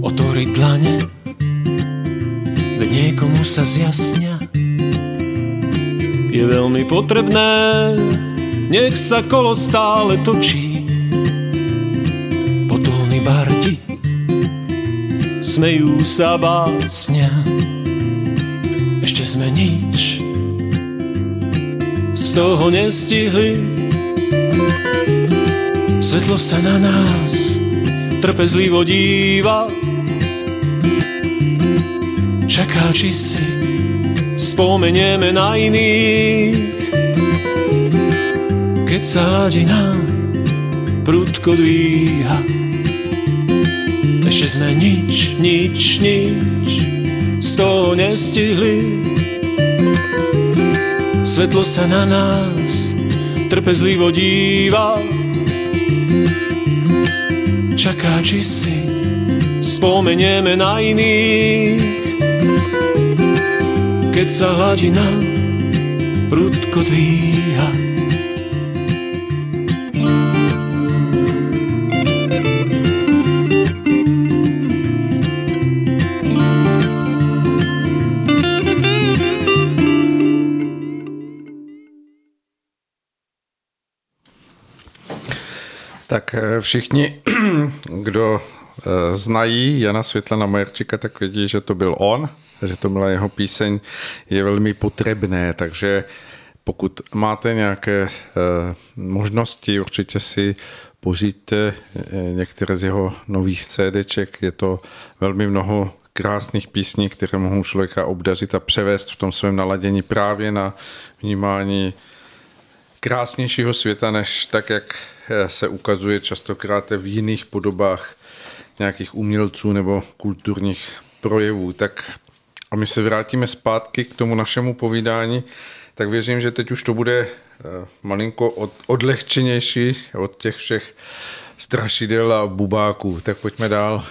Otvoriť dlane, veď niekomu sa zjasnia. Je veľmi potrebné, nech sa kolo stále točí. Potulní bardi smejú sa básňa. Ešte sme nič z toho nestihli Svetlo sa na nás trpezlivo díva Čaká, či si spomenieme na iných Keď sa hladina prudko dvíha Ešte sme nič, nič, nič z toho nestihli. Svetlo sa na nás trpezlivo díva čaká, či si spomenieme na iných. Keď sa hladina prudko dvíha, Tak eh, všichni, kdo eh, znají Jana Světlana Majerčika, tak vědí, že to byl on. že to byla jeho píseň, je velmi potřebné, takže pokud máte nějaké možnosti, určitě si pořiďte některé z jeho nových CDček, je to velmi mnoho krásných písní, které mohou člověka obdařit a převést v tom svém naladění právě na vnímání krásnějšího světa, než tak, jak eh, se ukazuje častokrát v jiných podobách nějakých umělců nebo kulturních projevů. Tak a my se vrátíme zpátky k tomu našemu povídání, tak věřím, že teď už to bude eh, malinko od, odlehčenější od těch všech strašidel a bubáků. Tak pojďme dál.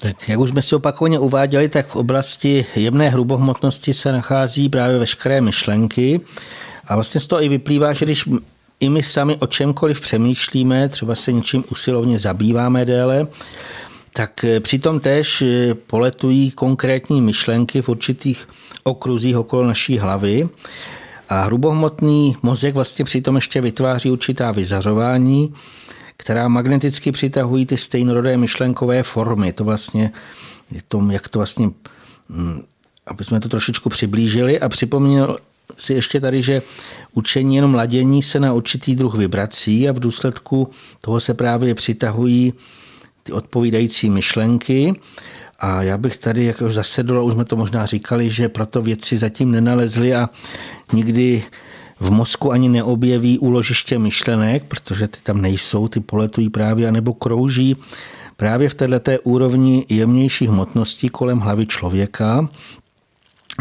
Tak jak už jsme si opakovaně uváděli, tak v oblasti jemné hrubohmotnosti se nachází právě veškeré myšlenky. A vlastně z toho i vyplývá, že když i my sami o čemkoliv přemýšlíme, třeba se něčím usilovně zabýváme déle, tak eh, přitom též eh, poletují konkrétní myšlenky v určitých okruzích okolo naší hlavy. A hrubohmotný mozek vlastně přitom ještě vytváří určitá vyzařování, která magneticky přitahují ty stejnorodé myšlenkové formy. To vlastně, tom, jak to vlastně, mm, aby jsme to trošičku přiblížili a připomněl si ještě tady, že učení jenom ladění se na určitý druh vibrací a v důsledku toho se právě přitahují ty odpovídající myšlenky. A já bych tady jak už zasedl, už jsme to možná říkali, že proto věci zatím nenalezli a nikdy v mozku ani neobjeví úložiště myšlenek, protože ty tam nejsou, ty poletují právě, anebo krouží právě v této úrovni jemnějších hmotností kolem hlavy člověka.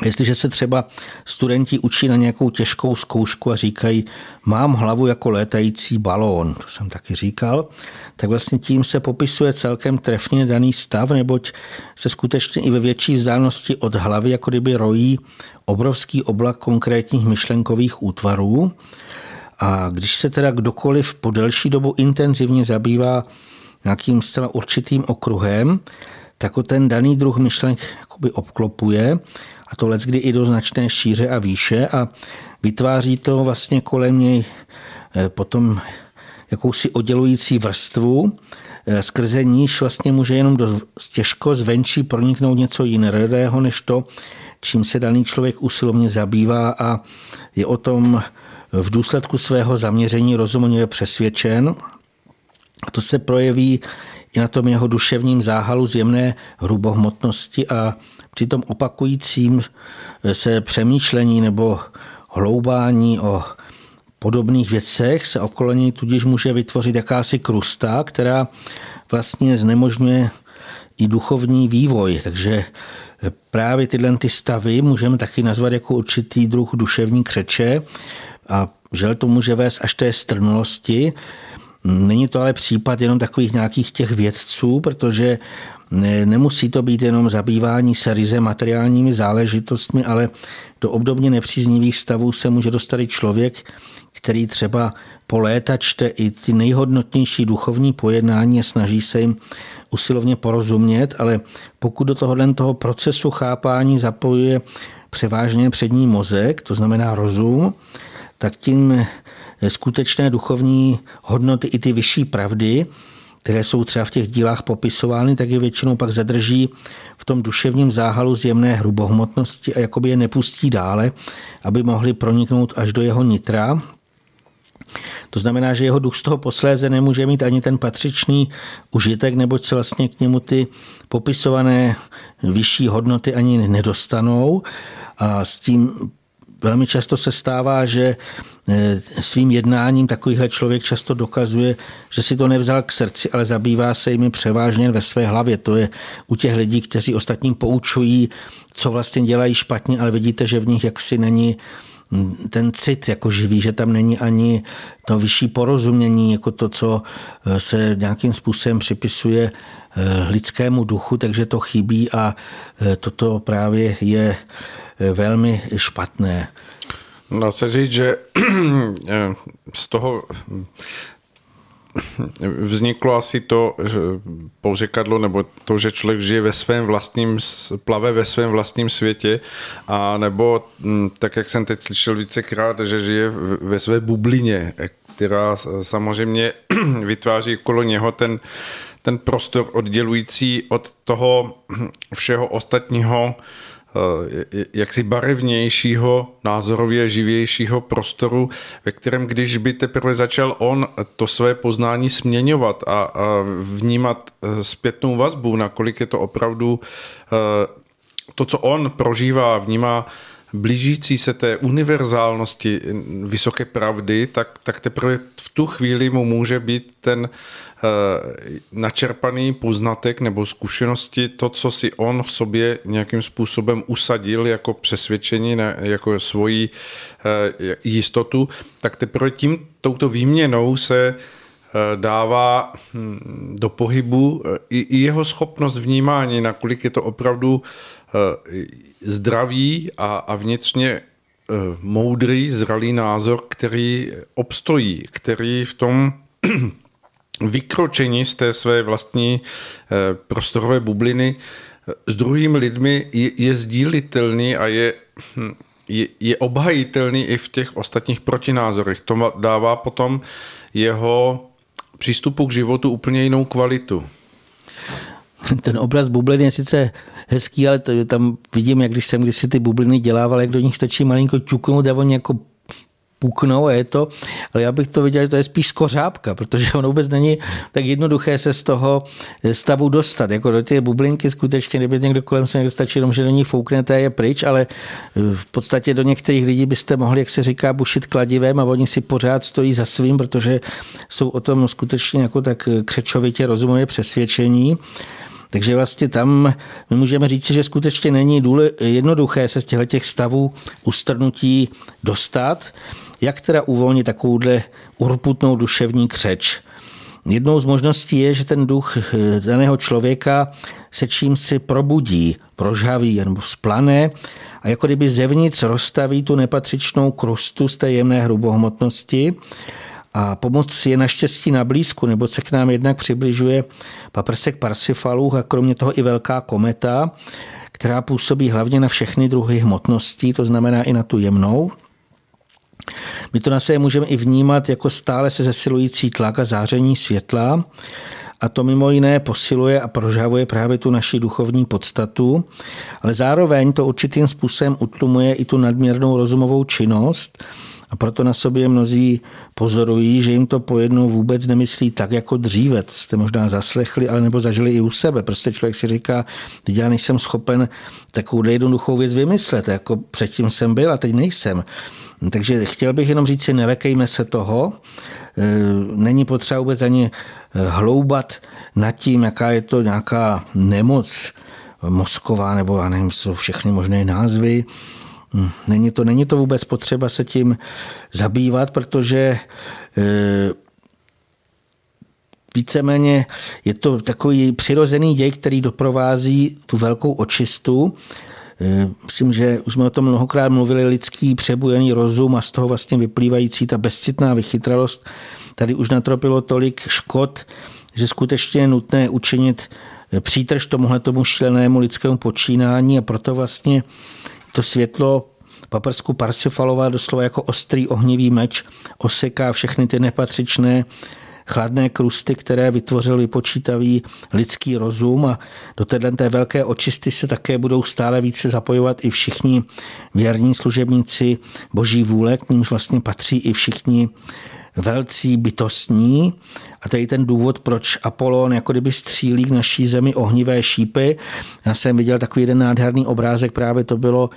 Jestliže se třeba studenti učí na nějakou těžkou zkoušku a říkají, mám hlavu jako létající balón, to jsem taky říkal, tak vlastně tím se popisuje celkem trefně daný stav, neboť se skutečně i ve větší vzdálenosti od hlavy jako kdyby rojí obrovský oblak konkrétních myšlenkových útvarů. A když se teda kdokoliv po delší dobu intenzivně zabývá nějakým zcela určitým okruhem, tak o ten daný druh myšlenek obklopuje a to kdy i do značné šíře a výše a vytváří to vlastně kolem něj eh, potom jakousi oddělující vrstvu, eh, skrze níž vlastně může jenom dost těžko zvenčí proniknout něco jiného než to, čím se daný člověk usilovně zabývá a je o tom v důsledku svého zaměření rozumně přesvědčen. A to se projeví i na tom jeho duševním záhalu zjemné hrubohmotnosti a při tom opakujícím se přemýšlení nebo hloubání o podobných věcech se okolo něj tudíž může vytvořit jakási krusta, která vlastně znemožňuje i duchovní vývoj. Takže právě tyhle ty stavy můžeme taky nazvat jako určitý druh duševní křeče a žel to může vést až té strnulosti. Není to ale případ jenom takových nějakých těch vědců, protože nemusí to být jenom zabývání se ryze materiálními záležitostmi, ale do obdobně nepříznivých stavů se může dostat i člověk, který třeba po léta čte i ty nejhodnotnější duchovní pojednání a snaží se jim usilovně porozumět, ale pokud do tohohle toho procesu chápání zapojuje převážně přední mozek, to znamená rozum, tak tím skutečné duchovní hodnoty i ty vyšší pravdy, které jsou třeba v těch dílách popisovány, tak je většinou pak zadrží v tom duševním záhalu zjemné hrubohmotnosti a jakoby je nepustí dále, aby mohli proniknout až do jeho nitra, to znamená, že jeho duch z toho posléze nemůže mít ani ten patřičný užitek, neboť se vlastně k němu ty popisované vyšší hodnoty ani nedostanou. A s tím velmi často se stává, že svým jednáním takovýhle člověk často dokazuje, že si to nevzal k srdci, ale zabývá se jimi převážně ve své hlavě. To je u těch lidí, kteří ostatním poučují, co vlastně dělají špatně, ale vidíte, že v nich jaksi není ten cit jako živý, že tam není ani to vyšší porozumění, jako to, co eh, se nějakým způsobem připisuje eh, lidskému duchu, takže to chybí a eh, toto právě je velmi špatné. Dá se říct, že z toho vzniklo asi to pouřekadlo, nebo to, že člověk žije ve svém vlastním, plave ve svém vlastním světě, a nebo hm, tak, jak jsem teď slyšel vícekrát, že žije ve své bublině, která samozřejmě vytváří okolo něho ten ten prostor oddělující od toho všeho ostatního Eh, jaksi barevnějšího, názorově živějšího prostoru, ve kterém když by teprve začal on to své poznání směňovat a, vnímat eh, zpětnou vazbu, nakolik je to opravdu eh, to, co on prožívá, vnímá blížící se té univerzálnosti vysoké pravdy, tak, tak teprve v tu chvíli mu může být ten Eh, načerpaný poznatek nebo zkušenosti, to, co si on v sobě nějakým způsobem usadil jako přesvědčení, jako svoji eh, jistotu, tak teprve tím, touto výměnou se eh, dává hm, do pohybu i jeho schopnost vnímání, nakolik je to opravdu zdravý a, a vnitřně moudrý, zralý názor, který obstojí, který v tom vykročení z té své vlastní eh, prostorové bubliny eh, s druhými lidmi je, je sdílitelný a je, hm, je, je obhajitelný i v těch ostatních protinázorech. To dává potom jeho přístupu k životu úplně jinou kvalitu. Ten obraz bubliny je sice hezký, ale to, tam vidím, jak když jsem kdysi ty bubliny dělával, jak do nich stačí malinko ťuknout a oni jako puknou a je to, ale já bych to viděl, že to je spíš skořápka, protože ono vůbec není tak jednoduché se z toho stavu dostat. Jako do té bublinky skutečně, kdyby někdo kolem se stačí jenom, že do ní fouknete je pryč, ale v podstatě do některých lidí byste mohli, jak se říká, bušit kladivem a oni si pořád stojí za svým, protože jsou o tom skutečně jako tak křečovitě rozumově přesvědčení. Takže vlastně tam my můžeme říct, že skutečně není jednoduché se z těchto stavů ustrnutí dostat. Jak teda uvolnit takovouhle urputnou duševní křeč? Jednou z možností je, že ten duch eh, daného člověka se čím si probudí, prožhaví nebo splané a jako kdyby zevnitř rozstaví tu nepatřičnou krustu z té jemné hrubohmotnosti a pomoc je naštěstí na blízku, nebo se k nám jednak přibližuje paprsek Parsifalů a kromě toho i velká kometa, která působí hlavně na všechny druhy hmotností, to znamená i na tu jemnou. My to na sebe můžeme i vnímat jako stále se zesilující tlak a záření světla, a to mimo jiné posiluje a prožavuje právě tu naši duchovní podstatu, ale zároveň to určitým způsobem utlumuje i tu nadměrnou rozumovou činnost a proto na sobě mnozí pozorují, že jim to pojednou vůbec nemyslí tak jako dříve. To jste možná zaslechli, ale nebo zažili i u sebe. Prostě člověk si říká, teď já nejsem schopen takovou jednoduchou věc vymyslet, jako předtím jsem byl a teď nejsem. Takže chtěl bych jenom říct si, nelekejme se toho. E, není potřeba vůbec ani e, hloubat nad tím, jaká je to nějaká nemoc mozková, nebo já nevím, jsou všechny možné názvy. Hm, není to, není to vůbec potřeba se tím zabývat, protože e, víceméně je to takový přirozený děj, který doprovází tu velkou očistu Eh, myslím, že už jsme o tom mnohokrát mluvili, lidský přebujený rozum a z toho vlastně vyplývající ta bezcitná vychytralost. Tady už natropilo tolik škod, že skutečně je nutné učinit eh, přítrž tomuhle tomu šílenému lidskému počínání a proto vlastně to světlo paprsku Parsifalová doslova jako ostrý ohnivý meč oseká všechny ty nepatřičné chladné krusty, které vytvořil vypočítavý lidský rozum a do té velké očisty se také budou stále více zapojovat i všichni věrní služebníci boží vůle, k nímž vlastně patří i všichni velcí bytostní. A to je ten důvod, proč Apollon jako kdyby střílí k naší zemi ohnivé šípy. Já jsem viděl takový jeden nádherný obrázek, právě to bylo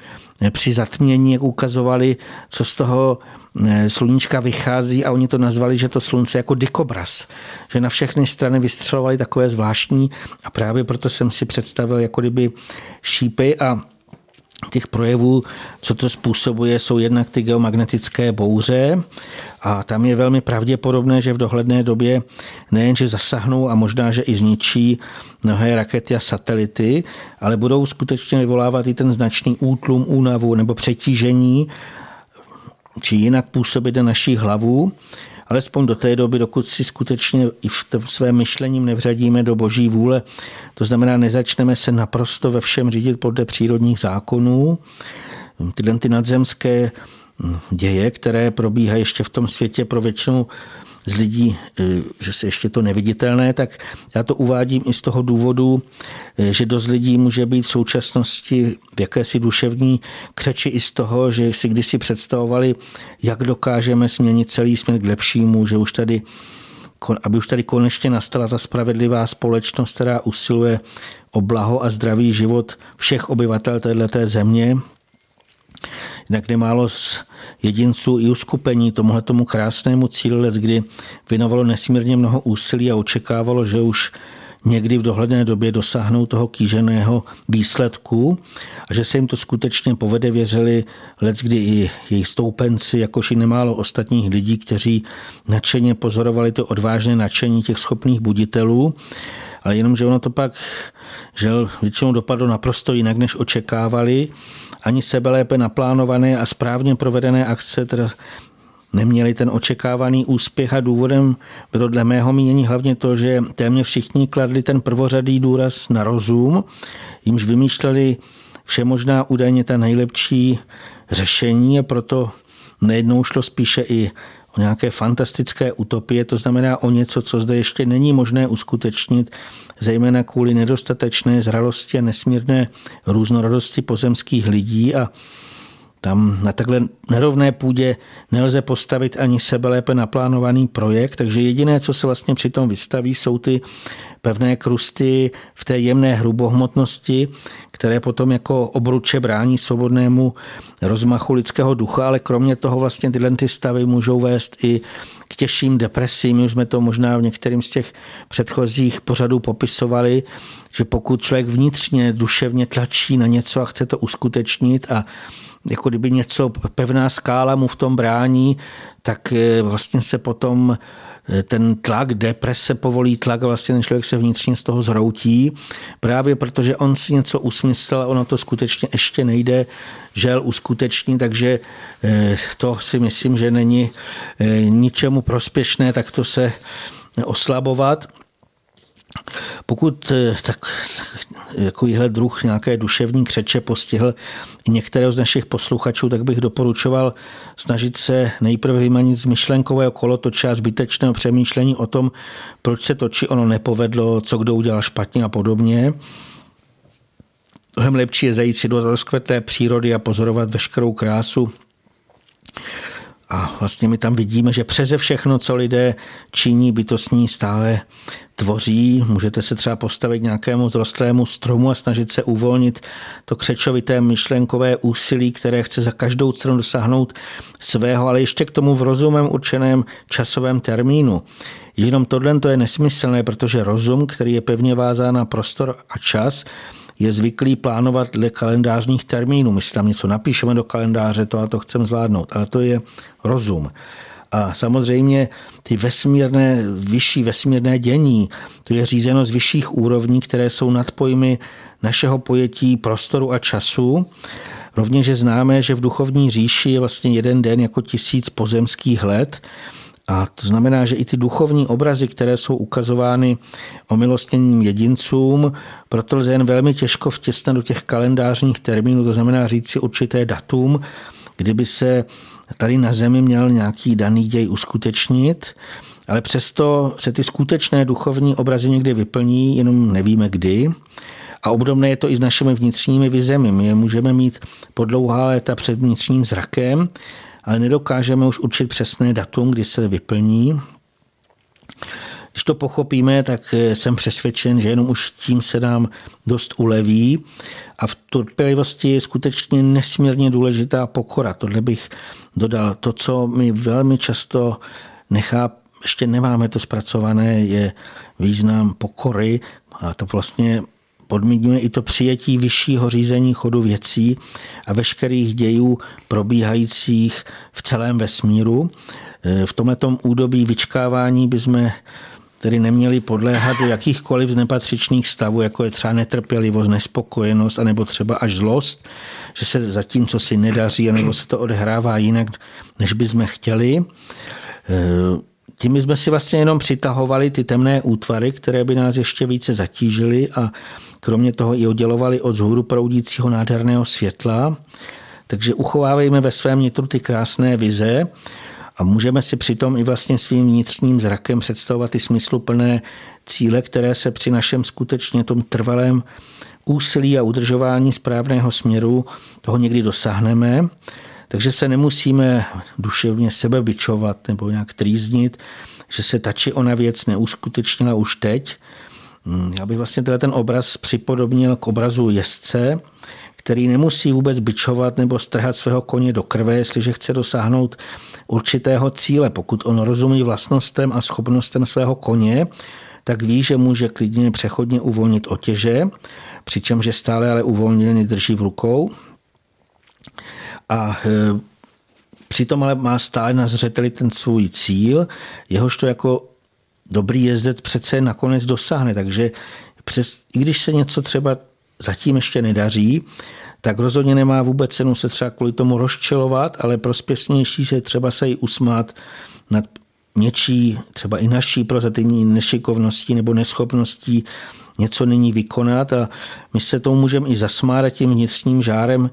při zatmění, jak ukazovali, co z toho eh, sluníčka vychází a oni to nazvali, že to slunce jako dikobraz. Že na všechny strany vystřelovali takové zvláštní a právě proto jsem si představil jako kdyby šípy a těch projevů, co to způsobuje, jsou jednak ty geomagnetické bouře a tam je velmi pravděpodobné, že v dohledné době nejenže zasahnou a možná, že i zničí mnohé rakety a satelity, ale budou skutečně vyvolávat i ten značný útlum, únavu nebo přetížení, či jinak působit na naší hlavu alespoň do té doby, dokud si skutečně i v svém myšlením nevřadíme do boží vůle. To znamená, nezačneme se naprosto ve všem řídit podle přírodních zákonů. Tyhle ty nadzemské děje, které probíhají ještě v tom světě pro většinu z lidí, eh, že se ještě to neviditelné, tak já to uvádím i z toho důvodu, eh, že dost lidí může být v současnosti v jakési duševní křeči i z toho, že si kdysi představovali, jak dokážeme změnit celý směr k lepšímu, že už tady aby už tady konečně nastala ta spravedlivá společnost, která usiluje o blaho a zdravý život všech obyvatel této země, Jinak nemálo z jedinců i uskupení tomuhle tomu krásnému cíli, kdy věnovalo nesmírně mnoho úsilí a očekávalo, že už někdy v dohledné době dosáhnou toho kýženého výsledku a že se jim to skutečně povede, věřili let, kdy i jejich stoupenci, jakož i nemálo ostatních lidí, kteří nadšeně pozorovali to odvážné nadšení těch schopných buditelů, ale jenom, že ono to pak že většinou dopadlo naprosto jinak, než očekávali ani sebelépe naplánované a správně provedené akce teda neměli ten očekávaný úspěch a důvodem bylo dle mého mínění hlavně to, že téměř všichni kladli ten prvořadý důraz na rozum, jimž vymýšleli vše možná údajně ta nejlepší řešení a proto nejednou šlo spíše i nějaké fantastické utopie, to znamená o něco, co zde ještě není možné uskutečnit, zejména kvůli nedostatečné zralosti a nesmírné různorodosti pozemských lidí a tam na takhle nerovné půdě nelze postavit ani sebelépe naplánovaný projekt, takže jediné, co se vlastně přitom vystaví, jsou ty pevné krusty v té jemné hrubohmotnosti, které potom jako obruče brání svobodnému rozmachu lidského ducha, ale kromě toho vlastně tyhle ty stavy můžou vést i k těžším depresím. Už jsme to možná v některým z těch předchozích pořadů popisovali, že pokud člověk vnitřně, duševně tlačí na něco a chce to uskutečnit a jako kdyby něco, pevná skála mu v tom brání, tak eh, vlastně se potom eh, ten tlak, deprese povolí tlak a vlastně ten člověk se vnitřně z toho zhroutí, právě protože on si něco usmyslel ono to skutečně ještě nejde žel uskutečnit, takže eh, to si myslím, že není ničemu prospěšné, tak to se oslabovat. Pokud eh, tak, takovýhle druh nějaké duševní křeče postihl některého z našich posluchačů, tak bych doporučoval snažit se nejprve vymanit z myšlenkového kolotoče a zbytečného přemýšlení o tom, proč se to či ono nepovedlo, co kdo udělal špatně a podobně. Mnohem lepší je zajít si do rozkvetlé přírody a pozorovat veškerou krásu a vlastně my tam vidíme, že přeze všechno, co lidé činí, bytostní stále tvoří. Můžete se třeba postavit nějakému zrostlému stromu a snažit se uvolnit to křečovité myšlenkové úsilí, které chce za každou cenu dosáhnout svého, ale ještě k tomu v rozumem určeném časovém termínu. Jenom tohle to je nesmyslné, protože rozum, který je pevně vázán na prostor a čas, je zvyklý plánovat dle kalendářních termínů. My si tam něco napíšeme do kalendáře, to a to chceme zvládnout, ale to je rozum. A samozřejmě ty vesmírné, vyšší vesmírné dění, to je řízeno z vyšších úrovní, které jsou nad pojmy našeho pojetí prostoru a času. Rovněž je známé, že v duchovní říši je vlastně jeden den jako tisíc pozemských let, a to znamená, že i ty duchovní obrazy, které jsou ukazovány omilostněním jedincům, proto lze jen velmi těžko vtěsnat do těch kalendářních termínů, to znamená říct si určité datum, kdyby se tady na zemi měl nějaký daný děj uskutečnit, ale přesto se ty skutečné duchovní obrazy někdy vyplní, jenom nevíme kdy. A obdobné je to i s našimi vnitřními vizemi. My je můžeme mít po dlouhá léta před vnitřním zrakem, ale nedokážeme už určit přesné datum, kdy se vyplní. Když to pochopíme, tak jsem přesvědčen, že jenom už tím se nám dost uleví a v trpělivosti je skutečně nesmírně důležitá pokora. Tohle bych dodal. To, co my velmi často nechá, ještě nemáme to zpracované, je význam pokory a to vlastně podmiňuje i to přijetí vyššího řízení chodu věcí a veškerých dějů probíhajících v celém vesmíru. V tomto údobí vyčkávání bychom tedy neměli podléhat do jakýchkoliv nepatřičných stavů, jako je třeba netrpělivost, nespokojenost, anebo třeba až zlost, že se zatím, co si nedaří, nebo se to odehrává jinak, než bychom chtěli. Tím jsme si vlastně jenom přitahovali ty temné útvary, které by nás ještě více zatížily a kromě toho i oddělovali od zhůru proudícího nádherného světla. Takže uchovávejme ve svém nitru ty krásné vize A můžeme si přitom i vlastně svým vnitřním zrakem představovat ty smysluplné cíle, které se při našem skutečně tom trvalém úsilí a udržování správného směru toho někdy dosáhneme. Takže se nemusíme duševně sebe bičovat nebo nějak trýznit, že se ta či ona věc neuskutečnila už teď. Hmm, já bych vlastně ten obraz připodobnil k obrazu jezdce, který nemusí vůbec bičovat nebo strhat svého koně do krve, jestliže chce dosáhnout určitého cíle. Pokud on rozumí vlastnostem a schopnostem svého koně, tak ví, že může klidně přechodně uvolnit otěže, přičemž je stále ale uvolněný drží v rukou. A e, přitom ale má stále na zřeteli ten svůj cíl, jehož to jako dobrý jezdec přece nakonec dosáhne. Takže přes, i když se něco třeba zatím ještě nedaří, tak rozhodně nemá vůbec cenu se třeba kvůli tomu rozčelovat, ale prospěšnější se třeba se jí usmát nad něčí, třeba i naší prozatímní nešikovností nebo neschopností něco nyní vykonat a my se tomu můžeme i zasmát a tím vnitřním žárem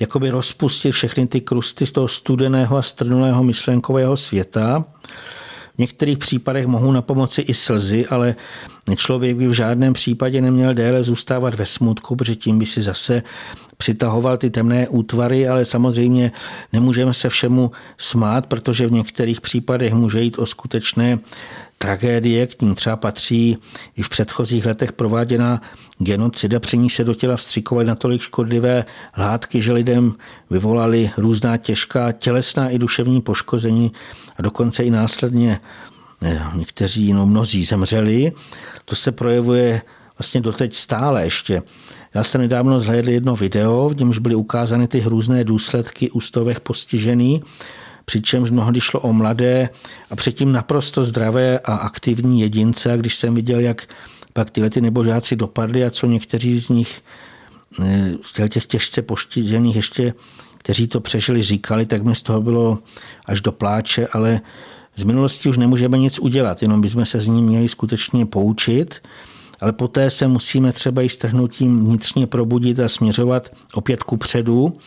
jakoby rozpustit všechny ty krusty z toho studeného a strnulého myšlenkového světa. V některých případech mohou na pomoci i slzy, ale člověk by v žádném případě neměl déle zůstávat ve smutku, protože tím by si zase přitahoval ty temné útvary, ale samozřejmě nemůžeme se všemu smát, protože v některých případech může jít o skutečné tragédie, k ním třeba patří i v předchozích letech prováděná genocida, při ní se do těla vstřikovaly natolik škodlivé látky, že lidem vyvolali různá těžká tělesná i duševní poškození a dokonce i následně eh, někteří, no mnozí zemřeli. To se projevuje vlastně doteď stále ještě. Já jsem nedávno zhlédl jedno video, v němž byly ukázány ty hrůzné důsledky ústovech postižený, přičemž mnohdy šlo o mladé a předtím naprosto zdravé a aktivní jedince. A když jsem viděl, jak pak tyhle ty nebožáci dopadly a co někteří z nich eh, z těch těžce postižených ještě, kteří to přežili, říkali, tak mi z toho bylo až do pláče, ale z minulosti už nemůžeme nic udělat, jenom bychom se z ní měli skutečně poučit ale poté se musíme třeba i strhnutím vnitřně probudit a směřovat opět ku předu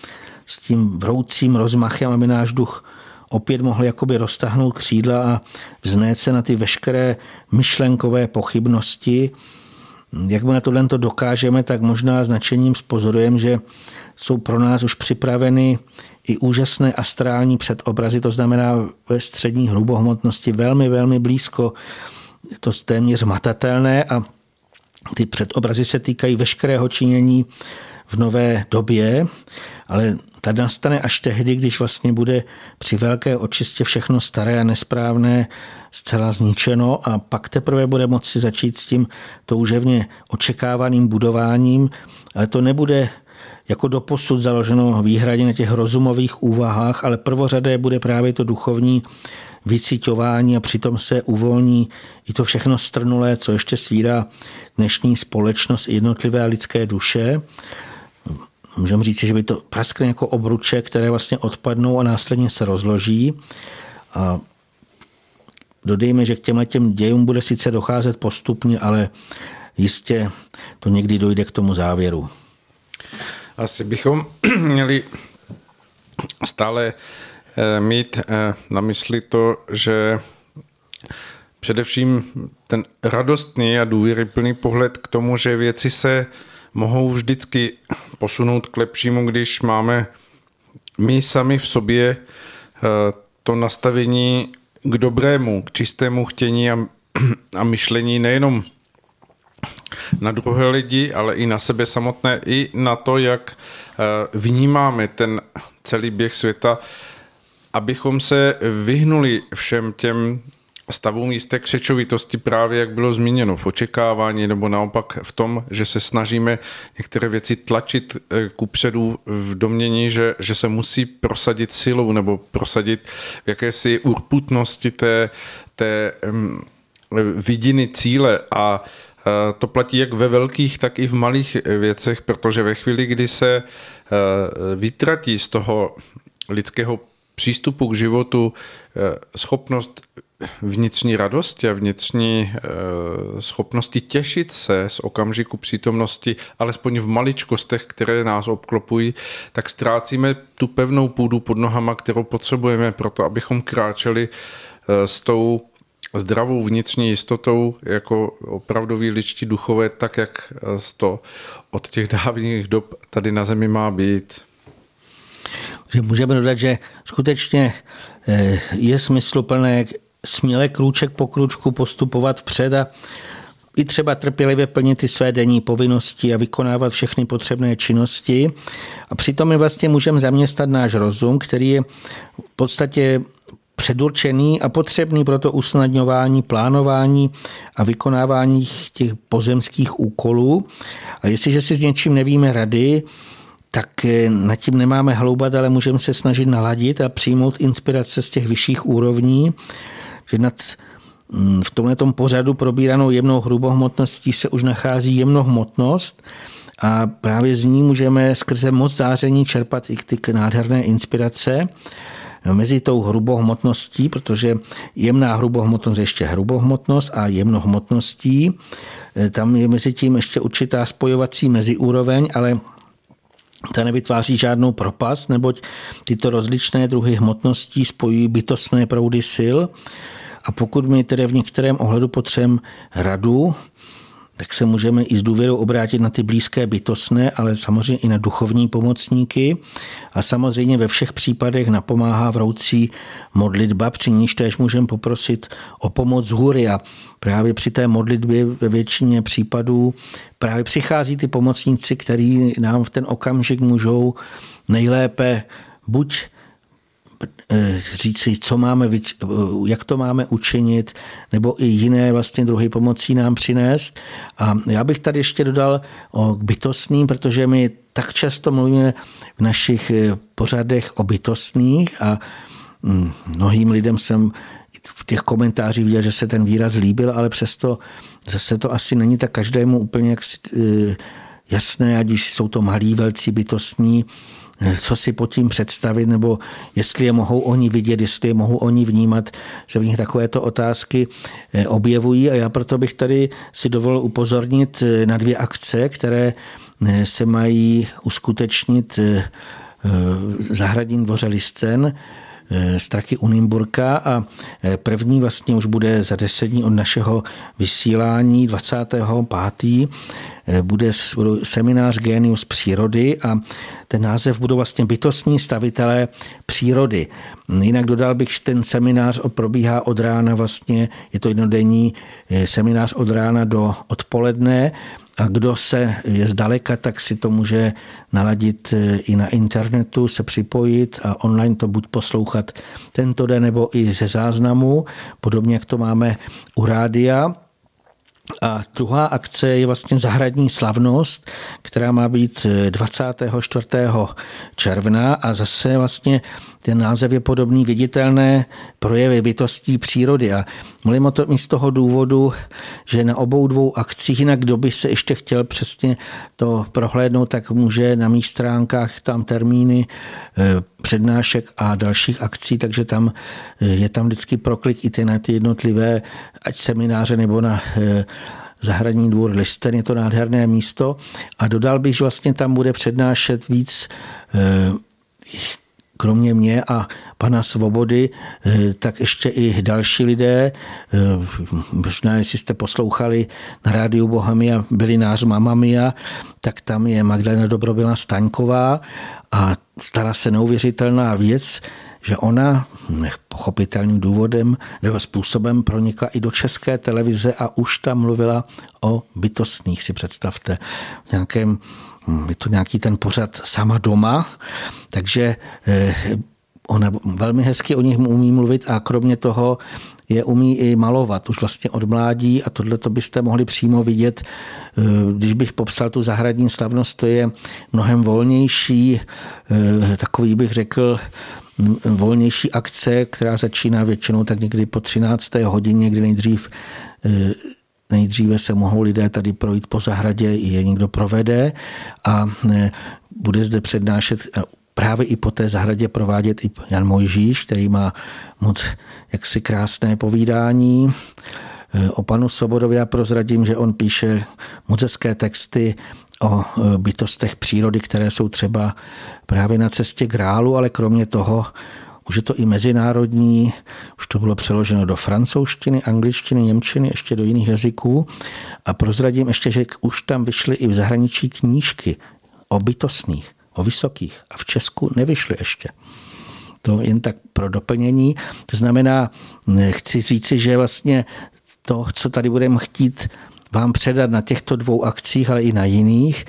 s tím vroucím rozmachem, aby náš duch opět mohl jakoby roztahnout křídla a vznést se na ty veškeré myšlenkové pochybnosti. Jak na tohle to dokážeme, tak možná značením spozorujeme, že jsou pro nás už připraveny i úžasné astrální předobrazy, to znamená ve střední hrubohmotnosti velmi, velmi blízko, to téměř matatelné a ty předobrazy se týkají veškerého činění v nové době, ale ta nastane až tehdy, když vlastně bude při velké očistě všechno staré a nesprávné zcela zničeno a pak teprve bude moci začít s tím touževně očekávaným budováním, ale to nebude jako doposud založeno výhradě na těch rozumových úvahách, ale prvořadé bude právě to duchovní vycitování a přitom se uvolní i to všechno strnulé, co ještě svírá dnešní společnost i jednotlivé lidské duše. Můžeme říct, že by to praskne jako obruče, které vlastně odpadnou a následně se rozloží. A dodejme, že k těmhle těm dějům bude sice docházet postupně, ale jistě to někdy dojde k tomu závěru. Asi bychom měli stále Eh, mít eh, na mysli to, že především ten radostný a důvěryplný pohled k tomu, že věci se mohou vždycky posunout k lepšímu, když máme my sami v sobě eh, to nastavení k dobrému, k čistému chtění a, a myšlení nejenom na druhé lidi, ale i na sebe samotné, i na to, jak vnímáme ten celý běh světa abychom se vyhnuli všem těm stavům jisté křečovitosti právě, jak bylo zmíněno, v očekávání nebo naopak v tom, že se snažíme některé věci tlačit eh, ku předu v domění, že, že se musí prosadit silou nebo prosadit v jakési urputnosti té, té um, vidiny cíle. A eh, to platí jak ve velkých, tak i v malých věcech, protože ve chvíli, kdy se eh, vytratí z toho lidského přístupu k životu, eh, schopnost vnitřní radosti a vnitřní e, schopnosti těšit se z okamžiku přítomnosti, alespoň v maličkostech, které nás obklopují, tak ztrácíme tu pevnou půdu pod nohama, kterou potřebujeme pro to, abychom kráčeli e, s tou zdravou vnitřní jistotou jako opravdoví ličtí duchové, tak jak to od těch dávných dob tady na zemi má být. Že můžeme dodat, že skutečně eh, je smysluplné směle krůček po krůčku postupovat vpřed a i třeba trpělivě plnit ty své denní povinnosti a vykonávat všechny potřebné činnosti. A přitom my vlastně můžeme zaměstnat náš rozum, který je v podstatě předurčený a potřebný pro to usnadňování, plánování a vykonávání těch pozemských úkolů. A jestliže si s něčím nevíme rady, tak eh, nad tím nemáme hloubat, ale můžeme se snažit naladit a přijmout inspirace z těch vyšších úrovní, že nad mm, v tomhle pořadu probíranou jemnou hrubohmotností se už nachází jemnohmotnost a právě z ní můžeme skrze moc záření čerpat i ty nádherné inspirace mezi tou hrubohmotností, protože jemná hrubohmotnost je ještě hrubohmotnost a jemnohmotností. E, tam je mezi tím ještě určitá spojovací meziúroveň, ale ta nevytváří žádnou propast, neboť tyto rozličné druhy hmotností spojují bytostné proudy sil. A pokud my tedy v některém ohledu potřebujeme radu, tak se můžeme i s důvěrou obrátit na ty blízké bytostné, ale samozřejmě i na duchovní pomocníky. A samozřejmě ve všech případech napomáhá vroucí modlitba, při níž též můžeme poprosit o pomoc z hůry. A právě při té modlitbě ve většině případů právě přichází ty pomocníci, který nám v ten okamžik můžou nejlépe buď říci, co máme, eh, jak to máme učinit, nebo i jiné vlastně druhy pomocí nám přinést. A já bych tady ještě dodal o bytostným, protože my tak často mluvíme v našich eh, pořadech o bytostných a hm, mnohým lidem jsem v těch komentářích viděl, že se ten výraz líbil, ale přesto zase to asi není tak každému úplně jak jasné, ať už jsou to malí, velcí, bytostní, co si pod tím představit, nebo jestli je mohou oni vidět, jestli je mohou oni vnímat, se v nich takovéto otázky eh, objevují. A já proto bych tady si dovolil upozornit eh, na dvě akce, které eh, se mají uskutečnit v zahradním dvoře Listen Straky Unimburka a první vlastně už bude za deset dní od našeho vysílání 25 bude seminář Genius přírody a ten název budou vlastně bytostní stavitelé přírody. Jinak dodal bych, že ten seminář probíhá od rána vlastně, je to jednodenní eh, seminář od rána do odpoledne a kdo se je zdaleka, tak si to může naladit eh, i na internetu, se připojit a online to buď poslouchat tento den nebo i ze záznamu, podobně jak to máme u rádia. A druhá akce je vlastně zahradní slavnost, která má být 24. Eh, června a zase vlastně ten název je podobný viditelné projevy bytostí přírody. A mluvím o tom i z toho důvodu, že na obou dvou akcích, jinak kdo by se ještě chtěl přesně to prohlédnout, tak může na mých stránkách tam termíny eh, přednášek a dalších akcí, takže tam eh, je tam vždycky proklik i ty na ty jednotlivé, ať semináře nebo na eh, zahradní dvůr Listen, je to nádherné místo a dodal bych, že vlastně tam bude přednášet víc kromě mě a pana Svobody, eh, tak ještě i další lidé, eh, možná jestli jste poslouchali na rádiu Bohemia, byli nář Mamamia, tak tam je Magdalena Dobrobila Staňková a stala se neuvěřitelná věc, že ona pochopitelným důvodem nebo způsobem pronikla i do české televize a už tam mluvila o bytostných, si představte, v nějakém je to nějaký ten pořad sama doma, takže eh, ona velmi hezky o nich umí mluvit a kromě toho je umí i malovat už vlastně od mládí a tohle to byste mohli přímo vidět, eh, když bych popsal tu zahradní slavnost, to je mnohem volnější, eh, takový bych řekl, hm, volnější akce, která začíná většinou tak někdy po 13. hodině, kdy nejdřív Nejdříve se mohou lidé tady projít po zahradě, je někdo provede a e, bude zde přednášet právě i po té zahradě provádět i Jan Mojžíš, který má moc jaksi krásné povídání. O panu Sobodovi já prozradím, že on píše moc hezké texty o bytostech přírody, které jsou třeba právě na cestě k rálu, ale kromě toho už je to i mezinárodní, už to bylo přeloženo do francouzštiny, angličtiny, němčiny, ještě do jiných jazyků. A prozradím ještě, že už tam vyšly i v zahraničí knížky o bytostných, o vysokých. A v Česku nevyšly ještě. To jen tak pro doplnění. To znamená, chci říci, že vlastně to, co tady budeme chtít vám předat na těchto dvou akcích, ale i na jiných,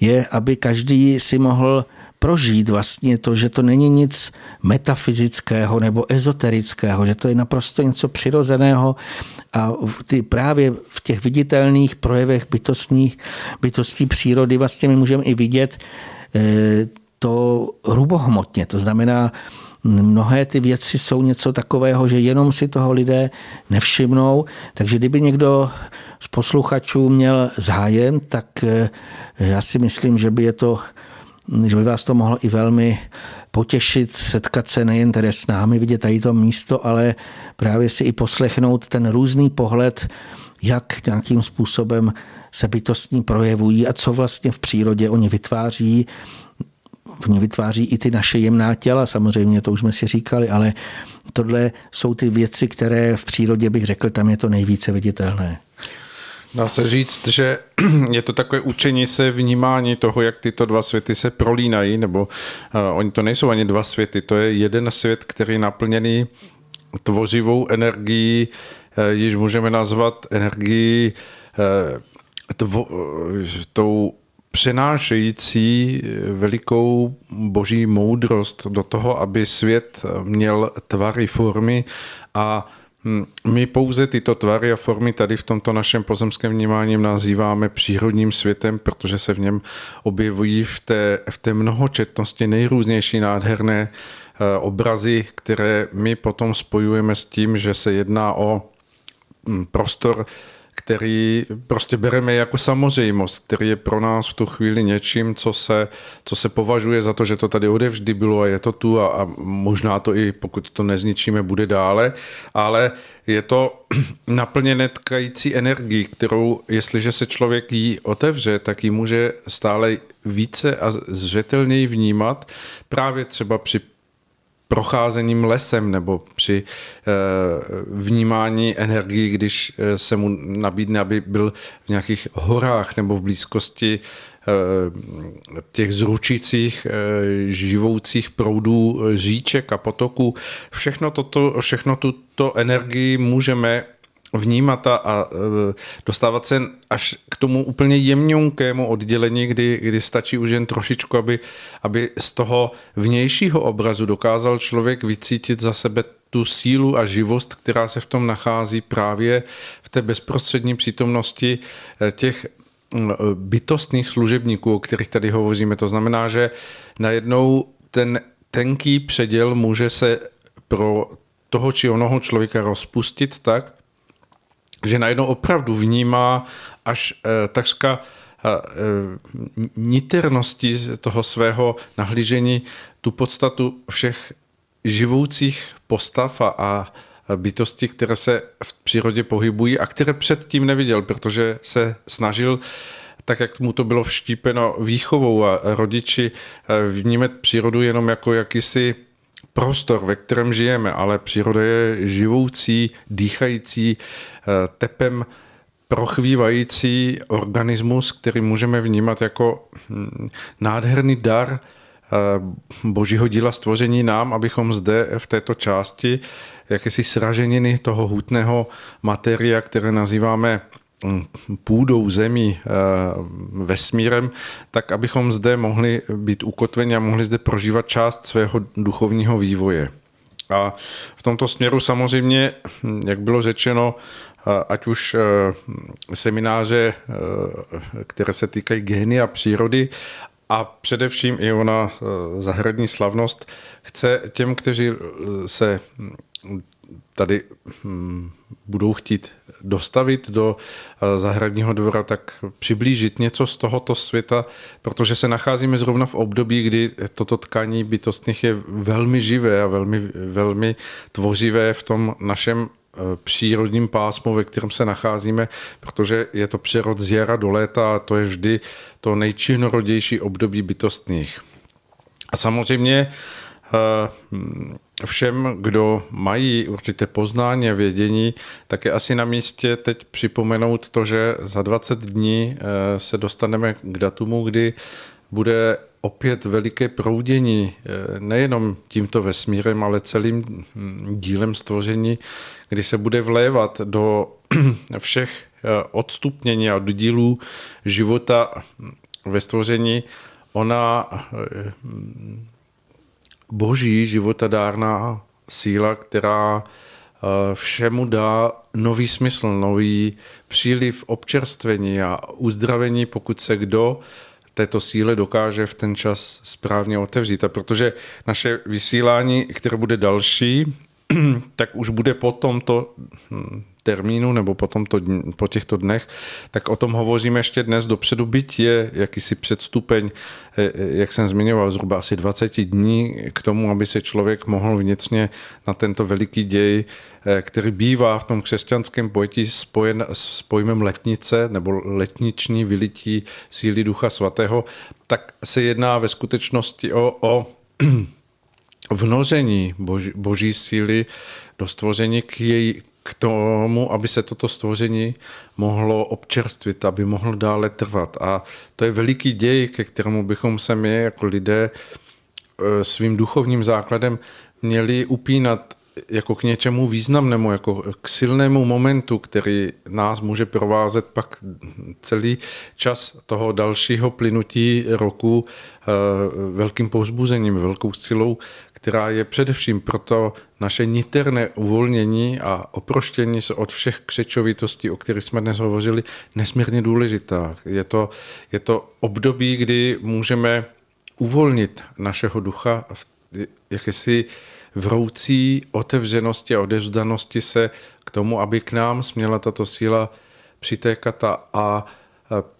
je, aby každý si mohl prožít vlastně to, že to není nic metafyzického nebo ezoterického, že to je naprosto něco přirozeného a ty právě v těch viditelných projevech bytostních, bytostí přírody vlastně my můžeme i vidět eh, to hrubohmotně. To znamená, mnohé ty věci jsou něco takového, že jenom si toho lidé nevšimnou. Takže kdyby někdo z posluchačů měl zájem, tak eh, já si myslím, že by je to že by vás to mohlo i velmi potěšit, setkat se nejen tedy s námi, vidět tady to místo, ale právě si i poslechnout ten různý pohled, jak nějakým způsobem se bytostní projevují a co vlastně v přírodě oni vytváří. V ní vytváří i ty naše jemná těla, samozřejmě to už jsme si říkali, ale tohle jsou ty věci, které v přírodě bych řekl, tam je to nejvíce viditelné. Dá se říct, že je to takové učení se vnímání toho, jak tyto dva světy se prolínají, nebo uh, oni to nejsou ani dva světy, to je jeden svět, který je naplněný tvořivou energií, uh, již můžeme nazvat energií uh, tvo, uh, tou přenášející velikou boží moudrost do toho, aby svět měl tvary, formy a my pouze tyto tvary a formy tady v tomto našem pozemském vnímání nazýváme přírodním světem, protože se v něm objevují v té, v té mnohočetnosti nejrůznější nádherné eh, obrazy, které my potom spojujeme s tím, že se jedná o hm, prostor který prostě bereme jako samozřejmost, který je pro nás v tu chvíli něčím, co se, co se považuje za to, že to tady odevždy bylo a je to tu a, a možná to i, pokud to nezničíme, bude dále, ale je to naplněné tkající energii, kterou, jestliže se člověk jí otevře, tak ji může stále více a zřetelněji vnímat právě třeba při procházením lesem nebo při eh, vnímání energii, když eh, se mu nabídne, aby byl v nějakých horách nebo v blízkosti eh, těch zručících živoucích proudů říček a potoků. Všechno, toto, všechno tuto energii můžeme vnímat a, a e, dostávat se až k tomu úplně jemňonkému oddělení, kdy, kdy stačí už jen trošičku, aby, aby z toho vnějšího obrazu dokázal člověk vycítit za sebe tu sílu a živost, která se v tom nachází právě v té bezprostřední přítomnosti e, těch bytostných služebníků, o kterých tady hovoříme. To znamená, že najednou ten tenký předěl může se pro toho či onoho člověka rozpustit tak, že najednou opravdu vnímá až eh, takřka eh, niternosti toho svého nahlížení tu podstatu všech živoucích postav a, a bytosti, které se v přírodě pohybují a které předtím neviděl, protože se snažil tak, jak mu to bylo vštípeno výchovou a rodiči eh, vnímat přírodu jenom jako jakýsi prostor, ve kterém žijeme, ale příroda je živoucí, dýchající, eh, tepem prochvívající organismus, který můžeme vnímat jako hm, nádherný dar eh, božího díla stvoření nám, abychom zde v této části jakési sraženiny toho hutného materia, které nazýváme půdou, zemí, eh, vesmírem, tak abychom zde mohli být ukotveni a mohli zde prožívat část svého duchovního vývoje. A v tomto směru samozřejmě, hm, jak bylo řečeno, ať už eh, semináře, eh, které se týkají geny a přírody, a především i ona zahradní slavnost chce těm, kteří se hm, tady hm, budou chtít dostavit do eh, zahradního dvora, tak přiblížit něco z tohoto světa, protože se nacházíme zrovna v období, kdy toto tkání bytostných je velmi živé a velmi, velmi tvořivé v tom našem eh, přírodním pásmu, ve kterém se nacházíme, protože je to přerod z jara do léta a to je vždy to nejčinorodější období bytostných. A samozřejmě všem, kdo mají určité poznání a vědění, tak je asi na místě teď připomenout to, že za 20 dní eh, se dostaneme k datumu, kdy bude opět veliké proudění eh, nejenom tímto vesmírem, ale celým hm, dílem stvoření, kdy se bude vlévat do všech odstupnění a do dílů života hm, ve stvoření. Ona boží životadárná síla, která eh, všemu dá nový smysl, nový příliv občerstvení a uzdravení, pokud se kdo této síle dokáže v ten čas správně otevřít. A protože naše vysílání, které bude další, tak už bude po tomto hm, termínu nebo po, tomto, po těchto dnech, tak o tom hovoříme ještě dnes dopředu. Byť je jakýsi předstupeň, eh, eh, jak jsem zmiňoval, zhruba asi 20 dní k tomu, aby se člověk mohl vnitřně na tento veliký děj, eh, který bývá v tom křesťanském pojetí spojen s pojmem letnice nebo letniční vylití síly Ducha Svatého, tak se jedná ve skutečnosti o, o vnoření boží, boží síly do stvoření k, její, k tomu, aby se toto stvoření mohlo občerstvit, aby mohlo dále trvat. A to je veliký děj, ke kterému bychom se my jako lidé e, svým duchovním základem měli upínat jako k něčemu významnému, jako k silnému momentu, který nás může provázet pak celý čas toho dalšího plynutí roku e, velkým povzbuzením, velkou silou, která je především proto naše niterné uvolnění a oproštění se od všech křečovitostí, o kterých jsme dnes hovořili, nesmírně důležitá. Je to, je to období, kdy můžeme uvolnit našeho ducha v jakési vroucí otevřenosti a odevzdanosti se k tomu, aby k nám směla tato síla přitékat a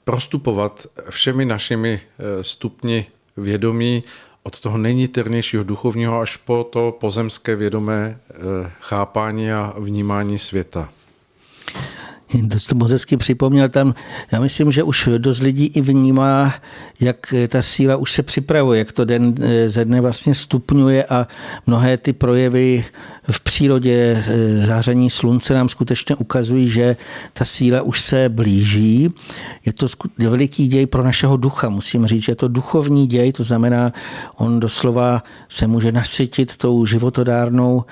prostupovat všemi našimi e, stupni vědomí od toho nejniternějšího duchovního až po to pozemské vědomé eh, chápání a vnímání světa. To jste moc hezky připomněl tam, já myslím, že už dost lidí i vnímá, jak ta síla už se připravuje, jak to den eh, ze dne vlastně stupňuje a mnohé ty projevy v přírodě eh, záření slunce nám skutečně ukazují, že ta síla už se blíží. Je to veliký děj pro našeho ducha, musím říct, je to duchovní děj, to znamená, on doslova se může nasytit tou životodárnou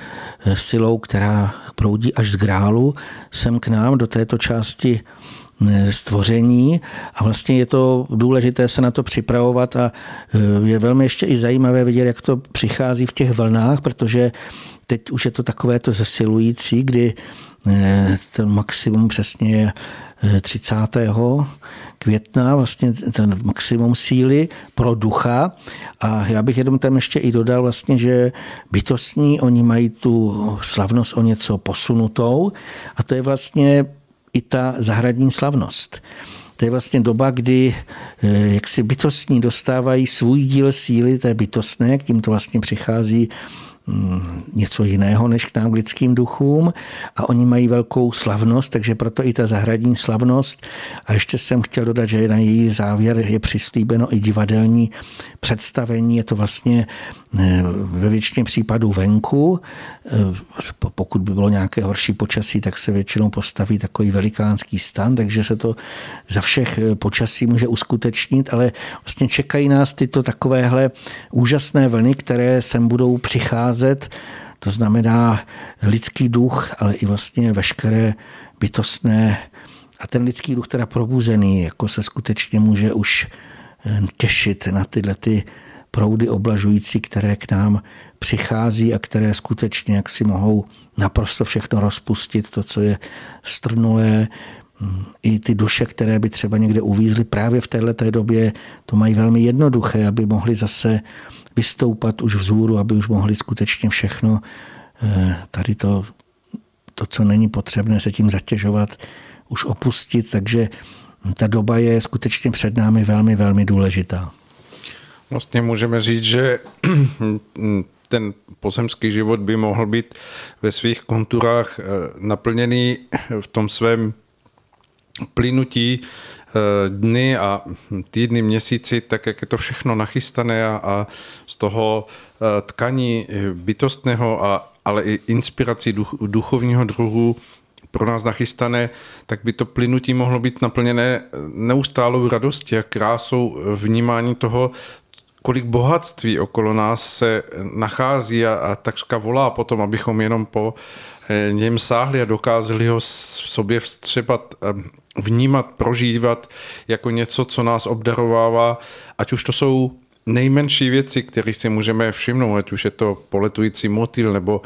eh, silou, která proudí až z grálu sem k nám do této části eh, stvoření a vlastně je to důležité se na to připravovat a je velmi ještě i zajímavé vidět, jak to přichází v těch vlnách, protože Teď už je to takové to zesilující, kdy eh, ten maximum přesně je 30. Eh, května, vlastně ten maximum síly pro ducha. A já bych jenom tam ještě i dodal vlastně, že bytostní, oni mají tu slavnost o něco posunutou a to je vlastně i ta zahradní slavnost. To je vlastně doba, kdy eh, jak si bytostní dostávají svůj díl síly té bytostné, k tím to vlastně přichází něco jiného než k nám lidským duchům a oni mají velkou slavnost, takže proto i ta zahradní slavnost. A ještě jsem chtěl dodat, že na její závěr je přislíbeno i divadelní představení. Je to vlastně eh, ve většině případů venku. Eh, pokud by bylo nějaké horší počasí, tak se většinou postaví takový velikánský stan, takže se to za všech eh, počasí může uskutečnit, ale vlastně čekají nás tyto takovéhle úžasné vlny, které sem budou přicházet. To znamená lidský duch, ale i vlastně veškeré bytostné a ten lidský duch teda probuzený, jako se skutečně může už těšit na tyhle ty proudy oblažující, které k nám přichází a které skutečně jak si mohou naprosto všechno rozpustit, to, co je strnulé, mm, i ty duše, které by třeba někde uvízly právě v této době, to mají velmi jednoduché, aby mohli zase vystoupat už vzhůru, aby už mohli skutečně všechno eh, tady to to, co není potřebné se tím zatěžovat, už opustit, takže ta doba je skutečně před námi velmi, velmi důležitá. Vlastně můžeme říct, že ten pozemský život by mohl být ve svých konturách eh, naplněný v tom svém plynutí dny a týdny, měsíci, tak jak je to všechno nachystané a, a z toho eh, tkaní bytostného, a, ale i inspirací duch, duchovního druhu pro nás nachystané, tak by to plynutí mohlo být naplněné neustálou radostí a krásou vnímání toho, kolik bohatství okolo nás se nachází a, a takřka volá potom, abychom jenom po eh, něm sáhli a dokázali ho v sobě vstřebat, eh, vnímat, prožívat jako něco, co nás obdarovává, ať už to jsou nejmenší věci, které si můžeme všimnout, ať už je to poletující motýl nebo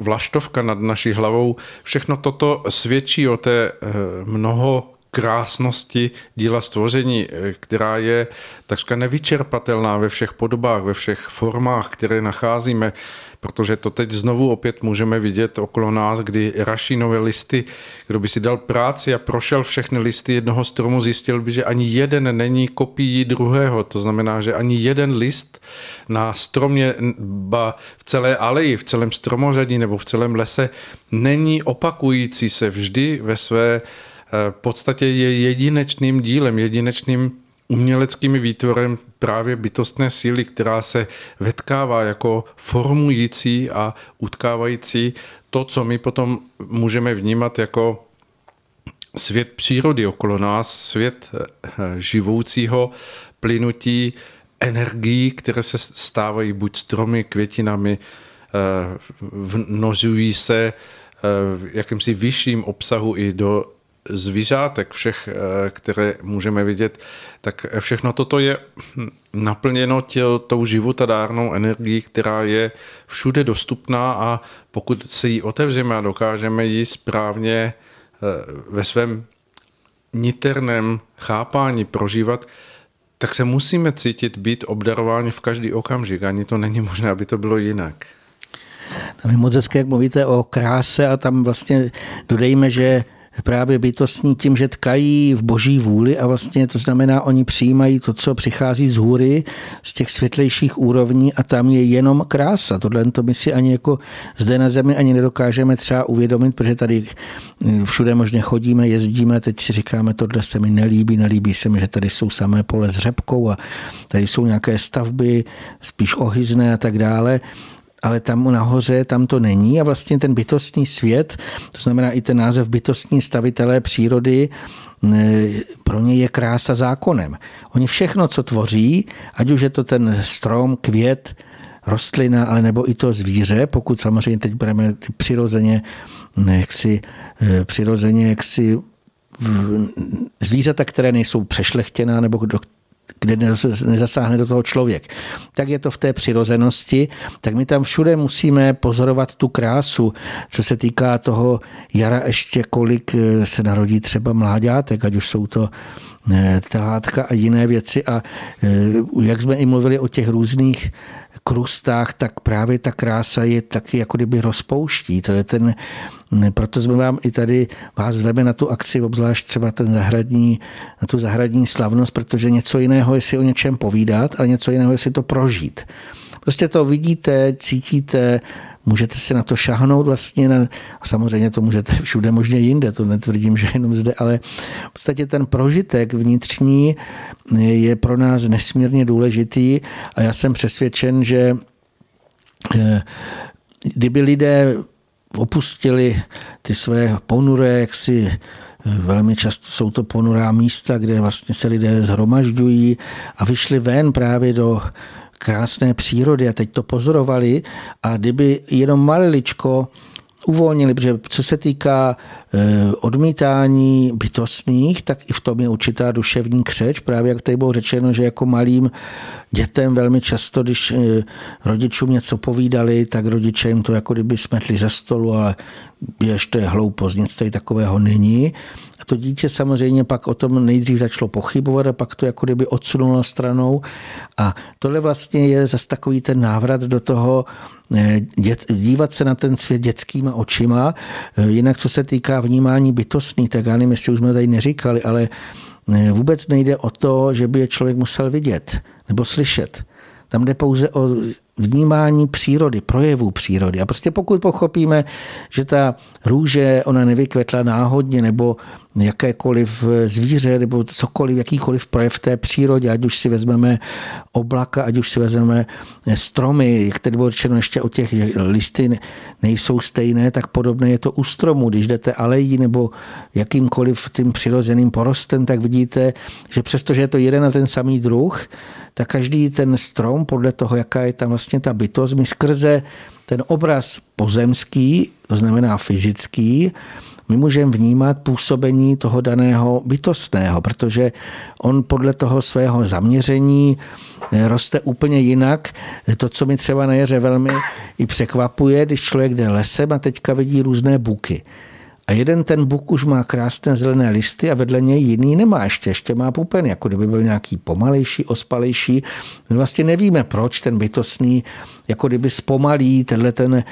vlaštovka nad naší hlavou. Všechno toto svědčí o té eh, mnoho krásnosti díla stvoření, eh, která je takřka nevyčerpatelná ve všech podobách, ve všech formách, které nacházíme, protože to teď znovu opět můžeme vidět okolo nás, kdy raší nové listy. Kdo by si dal práci a prošel všechny listy jednoho stromu, zjistil by, že ani jeden není kopií druhého. To znamená, že ani jeden list na stromě, ba v celé aleji, v celém stromořadí nebo v celém lese není opakující se vždy ve své v podstatě je jedinečným dílem, jedinečným uměleckým výtvorem právě bytostné síly, která se vetkává jako formující a utkávající to, co my potom můžeme vnímat jako svět přírody okolo nás, svět eh, živoucího plynutí energií, které se stávají buď stromy, květinami, eh, vnožují se eh, v jakýmsi vyšším obsahu i do zvířátek, všech, eh, které můžeme vidět, tak všechno toto je naplněno těl, tou životadárnou energií, která je všude dostupná a pokud se jí otevřeme a dokážeme ji správně eh, ve svém niterném chápání prožívat, tak se musíme cítit být obdarováni v každý okamžik. Ani to není možné, aby to bylo jinak. Tam je moc hezké, jak mluvíte o kráse a tam vlastně dodejme, že právě bytostní tím, že tkají v boží vůli a vlastně to znamená, oni přijímají to, co přichází z hůry, z těch světlejších úrovní a tam je jenom krása. Tohle to my si ani jako zde na zemi ani nedokážeme třeba uvědomit, protože tady všude možně chodíme, jezdíme, teď si říkáme, tohle se mi nelíbí, nelíbí se mi, že tady jsou samé pole s řepkou a tady jsou nějaké stavby, spíš ohyzné a tak dále ale tam nahoře tam to není a vlastně ten bytostný svět, to znamená i ten název bytostní stavitelé přírody, pro ně je krása zákonem. Oni všechno, co tvoří, ať už je to ten strom, květ, rostlina, ale nebo i to zvíře, pokud samozřejmě teď budeme ty přirozeně, jaksi, e, přirozeně jaksi zvířata, které nejsou přešlechtěná nebo do kde nezasáhne do toho člověk. Tak je to v té přirozenosti, tak my tam všude musíme pozorovat tu krásu, co se týká toho jara ještě kolik eh, se narodí třeba mláďátek, ať už jsou to eh, telátka a jiné věci. A eh, jak jsme i mluvili o těch různých krustách, tak právě ta krása je taky jako kdyby rozpouští. To je ten, proto jsme vám i tady vás zveme na tu akci, obzvlášť třeba ten zahradní, na tu zahradní slavnost, protože něco jiného je si o něčem povídat, ale něco jiného je si to prožít. Prostě to vidíte, cítíte, můžete si na to šahnout vlastně, na, a samozřejmě to můžete všude možně jinde, to netvrdím, že jenom zde, ale v podstatě ten prožitek vnitřní je pro nás nesmírně důležitý a já jsem přesvědčen, že eh, kdyby lidé opustili ty své ponuré, jak si eh, velmi často jsou to ponurá místa, kde vlastně se lidé zhromažďují a vyšli ven právě do krásné přírody a teď to pozorovali a kdyby jenom maliličko uvolnili, protože co se týká e, odmítání bytostných, tak i v tom je určitá duševní křeč. Právě jak tady bylo řečeno, že jako malým dětem velmi často, když e, rodičům něco povídali, tak rodiče jim to jako kdyby smetli ze stolu, ale běž, to je hloupost, nic tady takového není. to dítě samozřejmě pak o tom nejdřív začalo pochybovat a pak to jako kdyby odsunulo stranou. A tohle vlastně je zase takový ten návrat do toho, eh, dět, dívat se na ten svět dětskýma očima. Eh, jinak, co se týká vnímání bytostný, tak já nevím, jestli už jsme tady neříkali, ale eh, vůbec nejde o to, že by je člověk musel vidět nebo slyšet. Tam jde pouze o vnímání přírody, projevů přírody. A prostě pokud pochopíme, že ta růže, ona nevykvetla náhodně, nebo jakékoliv zvíře, nebo cokoliv, jakýkoliv projev té přírodě, ať už si vezmeme oblaka, ať už si vezmeme stromy, tady bylo řečeno ještě o těch, listy nejsou stejné, tak podobné je to u stromu. Když jdete alejí nebo jakýmkoliv tím přirozeným porostem, tak vidíte, že přestože je to jeden a ten samý druh, tak každý ten strom, podle toho, jaká je tam vlastně ta bytost, my skrze ten obraz pozemský, to znamená fyzický, my můžeme vnímat působení toho daného bytostného, protože on podle toho svého zaměření roste úplně jinak. To, co mi třeba na jaře velmi i překvapuje, když člověk jde lesem a teďka vidí různé buky. A jeden ten buk už má krásné zelené listy a vedle něj jiný nemá ještě, ještě má pupen, jako kdyby byl nějaký pomalejší, ospalejší. My vlastně nevíme, proč ten bytostný jako kdyby zpomalí tenhle ten e,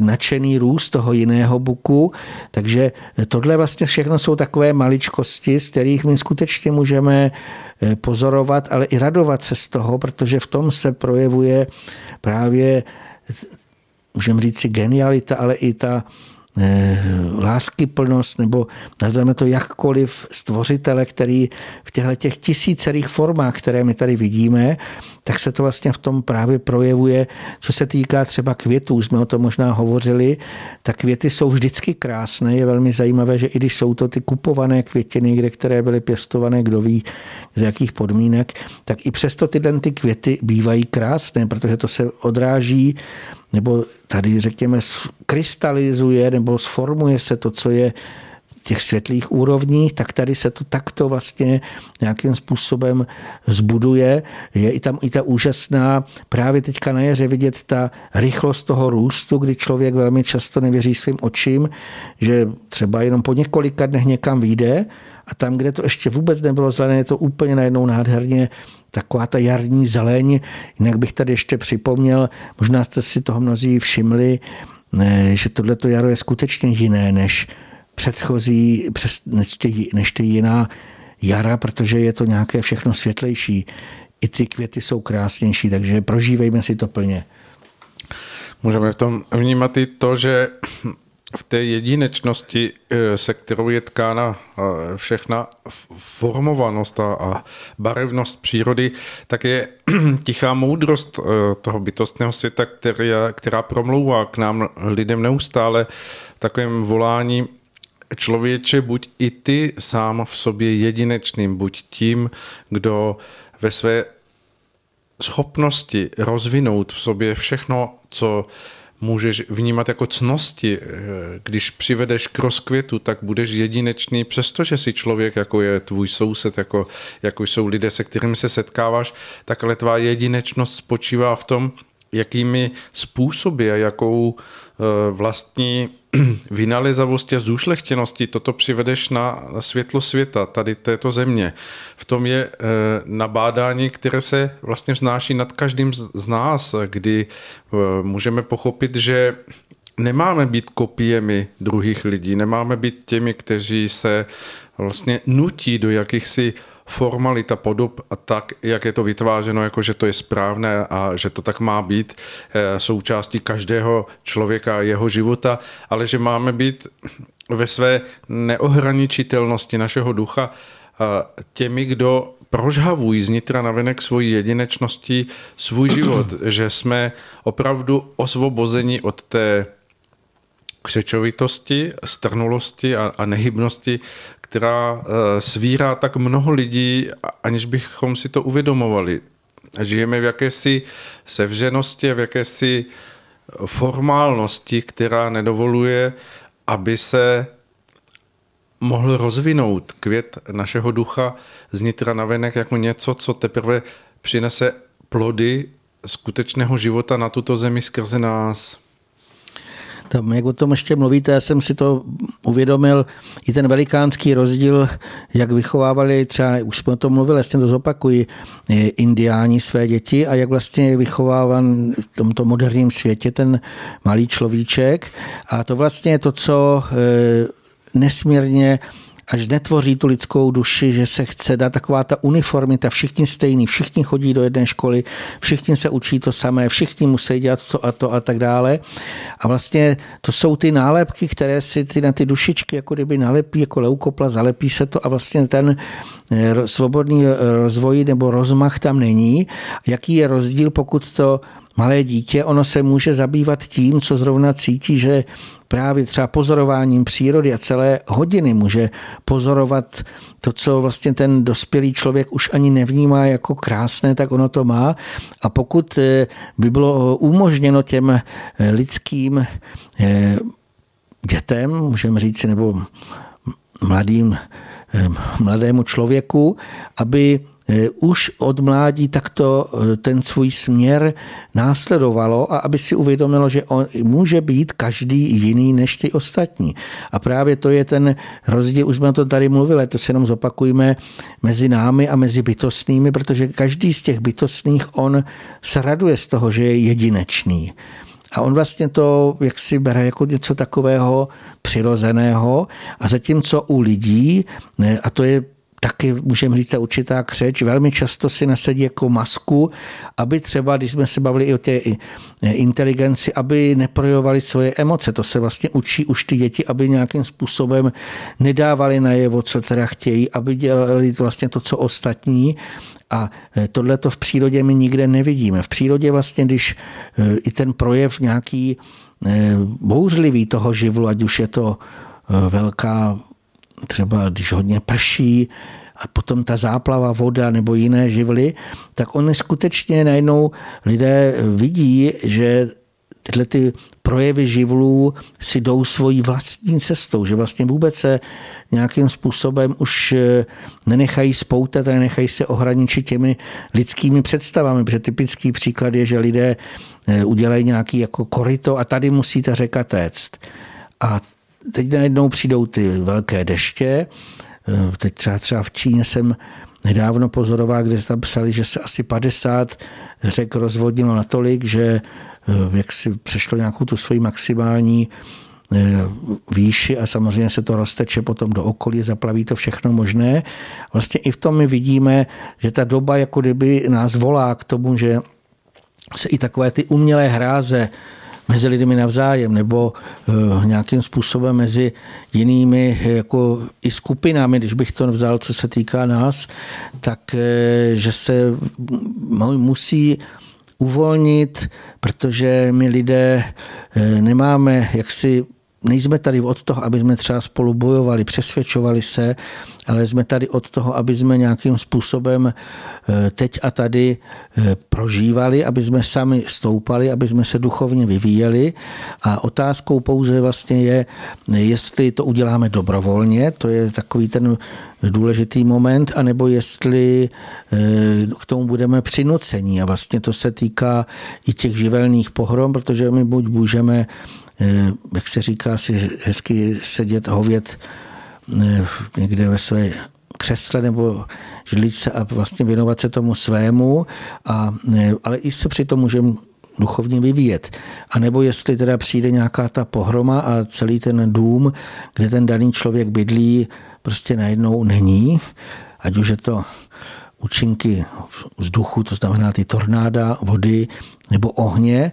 nadšený růst toho jiného buku. Takže tohle vlastně všechno jsou takové maličkosti, z kterých my skutečně můžeme e, pozorovat, ale i radovat se z toho, protože v tom se projevuje právě, můžeme říct si genialita, ale i ta láskyplnost, nebo nazveme to jakkoliv stvořitele, který v těchto těch tisícerých formách, které my tady vidíme, tak se to vlastně v tom právě projevuje, co se týká třeba květů, jsme o tom možná hovořili, tak květy jsou vždycky krásné, je velmi zajímavé, že i když jsou to ty kupované květiny, kde které byly pěstované, kdo ví z jakých podmínek, tak i přesto tyhle ty květy bývají krásné, protože to se odráží nebo tady řekněme krystalizuje nebo sformuje se to, co je v těch světlých úrovních, tak tady se to takto vlastně nějakým způsobem zbuduje. Je i tam i ta úžasná, právě teďka na jaře vidět ta rychlost toho růstu, kdy člověk velmi často nevěří svým očím, že třeba jenom po několika dnech někam vyjde a tam, kde to ještě vůbec nebylo zelené, je to úplně najednou nádherně taková ta jarní zeleň. Jinak bych tady ještě připomněl, možná jste si toho mnozí všimli, že tohleto jaro je skutečně jiné než předchozí, než ty jiná jara, protože je to nějaké všechno světlejší. I ty květy jsou krásnější, takže prožívejme si to plně. Můžeme v tom vnímat i to, že v té jedinečnosti, eh, se kterou je tkána eh, všechna formovanost a barevnost přírody, tak je tichá moudrost eh, toho bytostného světa, která, která promlouvá k nám lidem neustále takovým voláním člověče, buď i ty sám v sobě jedinečným, buď tím, kdo ve své schopnosti rozvinout v sobě všechno, co můžeš vnímat jako cnosti. Když přivedeš k rozkvětu, tak budeš jedinečný, přestože jsi člověk, jako je tvůj soused, jako, jako jsou lidé, se kterými se setkáváš, tak ale tvá jedinečnost spočívá v tom, jakými způsoby a jakou eh, vlastní vynalezavosti a zúšlechtěnosti toto přivedeš na světlo světa, tady této země. V tom je eh, nabádání, které se vlastně vznáší nad každým z nás, kdy eh, můžeme pochopit, že nemáme být kopiemi druhých lidí, nemáme být těmi, kteří se vlastně nutí do jakýchsi formalita podob a tak, jak je to vytvářeno, jako že to je správné a že to tak má být eh, součástí každého člověka a jeho života, ale že máme být ve své neohraničitelnosti našeho ducha těmi, kdo prožhavují znitra navenek svojí jedinečností svůj život, že jsme opravdu osvobozeni od té křečovitosti, strnulosti a, a nehybnosti, která eh, svírá tak mnoho lidí, aniž bychom si to uvědomovali. Žijeme v jakési sevřenosti, v jakési formálnosti, která nedovoluje, aby se mohl rozvinout květ našeho ducha z nitra navenek jako něco, co teprve přinese plody skutečného života na tuto zemi skrze nás. Tam, jak o tom ještě mluvíte, já jsem si to uvědomil, i ten velikánský rozdíl, jak vychovávali třeba, už jsme o tom mluvili, jasně to zopakují, indiáni své děti a jak vlastně vychovávan v tomto moderním světě ten malý človíček. A to vlastně je to, co eh, nesmírně až netvoří tu lidskou duši, že se chce dát taková ta uniformita, všichni stejný, všichni chodí do jedné školy, všichni se učí to samé, všichni musí dělat to a to a tak dále. A vlastně to jsou ty nálepky, které si ty na ty dušičky jako kdyby nalepí, jako leukopla, zalepí se to a vlastně ten eh, svobodný rozvoj nebo rozmach tam není. Jaký je rozdíl, pokud to malé dítě, ono se může zabývat tím, co zrovna cítí, že právě třeba pozorováním přírody a celé hodiny může pozorovat to, co vlastně ten dospělý člověk už ani nevnímá jako krásné, tak ono to má. A pokud eh, by bylo umožněno těm eh, lidským eh, dětem, můžeme říct, nebo mladým, mladému člověku, aby už od mládí takto eh, ten svůj směr následovalo a aby si uvědomilo, že on může být každý jiný než ty ostatní. A právě to je ten rozdíl, už jsme to tady mluvili, to si jenom zopakujeme mezi námi a mezi bytostnými, protože každý z těch bytostných, on se raduje z toho, že je jedinečný. A on vlastně to jak si bere jako něco takového přirozeného a zatímco u lidí, a to je taky můžeme říct, určitá křeč, velmi často si nasadí jako masku, aby třeba, když jsme se bavili i o té inteligenci, aby neprojovali svoje emoce. To se vlastně učí už ty děti, aby nějakým způsobem nedávali najevo, co teda chtějí, aby dělali vlastně to, co ostatní. A e, tohle to v přírodě my nikde nevidíme. V přírodě vlastně, když e, i ten projev nějaký e, bouřlivý toho živlu, ať už je to velká třeba když hodně prší a potom ta záplava, voda nebo jiné živly, tak oni skutečně najednou lidé vidí, že tyhle ty projevy živlů si jdou svojí vlastní cestou, že vlastně vůbec se nějakým způsobem už eh, nenechají spoutat a nenechají se ohraničit těmi lidskými představami, protože typický příklad je, že lidé eh, udělají nějaký jako korito a tady musí ta řeka téct. A teď najednou přijdou ty velké deště. Eh, teď třeba, třeba v Číně jsem nedávno pozoroval, kde tam psali, že se asi 50 řek rozvodnilo natolik, že eh, jak si přešlo nějakou tu svoji maximální eh, výši a samozřejmě se to rozteče potom do okolí, zaplaví to všechno možné. Vlastně i v tom my vidíme, že ta doba jako kdyby nás volá k tomu, že se i takové ty umělé hráze mezi lidmi navzájem nebo eh, nějakým způsobem mezi jinými eh, jako i skupinami, když bych to vzal, co se týká nás, tak eh, že se musí uvolnit, protože my lidé nemáme jaksi nejsme tady od toho, aby jsme třeba spolu bojovali, přesvědčovali se, ale jsme tady od toho, aby jsme nějakým způsobem eh, teď a tady eh, prožívali, aby jsme sami stoupali, aby jsme se duchovně vyvíjeli. A otázkou pouze vlastně je, jestli to uděláme dobrovolně, to je takový ten důležitý moment, anebo jestli eh, k tomu budeme přinucení. A vlastně to se týká i těch živelných pohrom, protože my buď můžeme jak se říká, si hezky sedět a hovět eh, někde ve své křesle nebo židličce a vlastně věnovat se tomu svému, a, eh, ale i se přitom můžeme duchovně vyvíjet. A nebo jestli teda přijde nějaká ta pohroma a celý ten dům, kde ten daný člověk bydlí, prostě najednou není, ať už je to účinky vzduchu, to znamená ty tornáda, vody nebo ohně,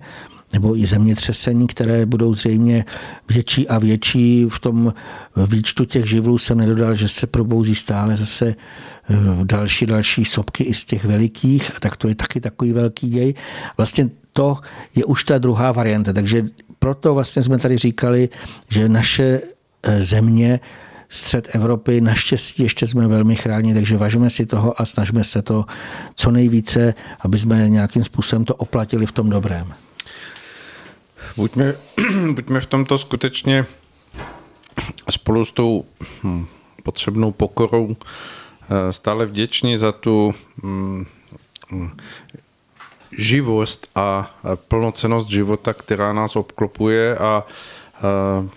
nebo i zemětřesení, které budou zřejmě větší a větší. V tom výčtu těch živlů jsem nedodal, že se probouzí stále zase eh, další, další sopky i z těch velikých, tak to je taky takový velký děj. Vlastně to je už ta druhá varianta, takže proto vlastně jsme tady říkali, že naše eh, země střed Evropy. Naštěstí ještě jsme velmi chráněni, takže vážíme si toho a snažíme se to co nejvíce, aby jsme nějakým způsobem to oplatili v tom dobrém. Buďme, buďme v tomto skutečně spolu s tou hm, potřebnou pokorou eh, stále vděční za tu hm, hm, živost a plnocenost života, která nás obklopuje a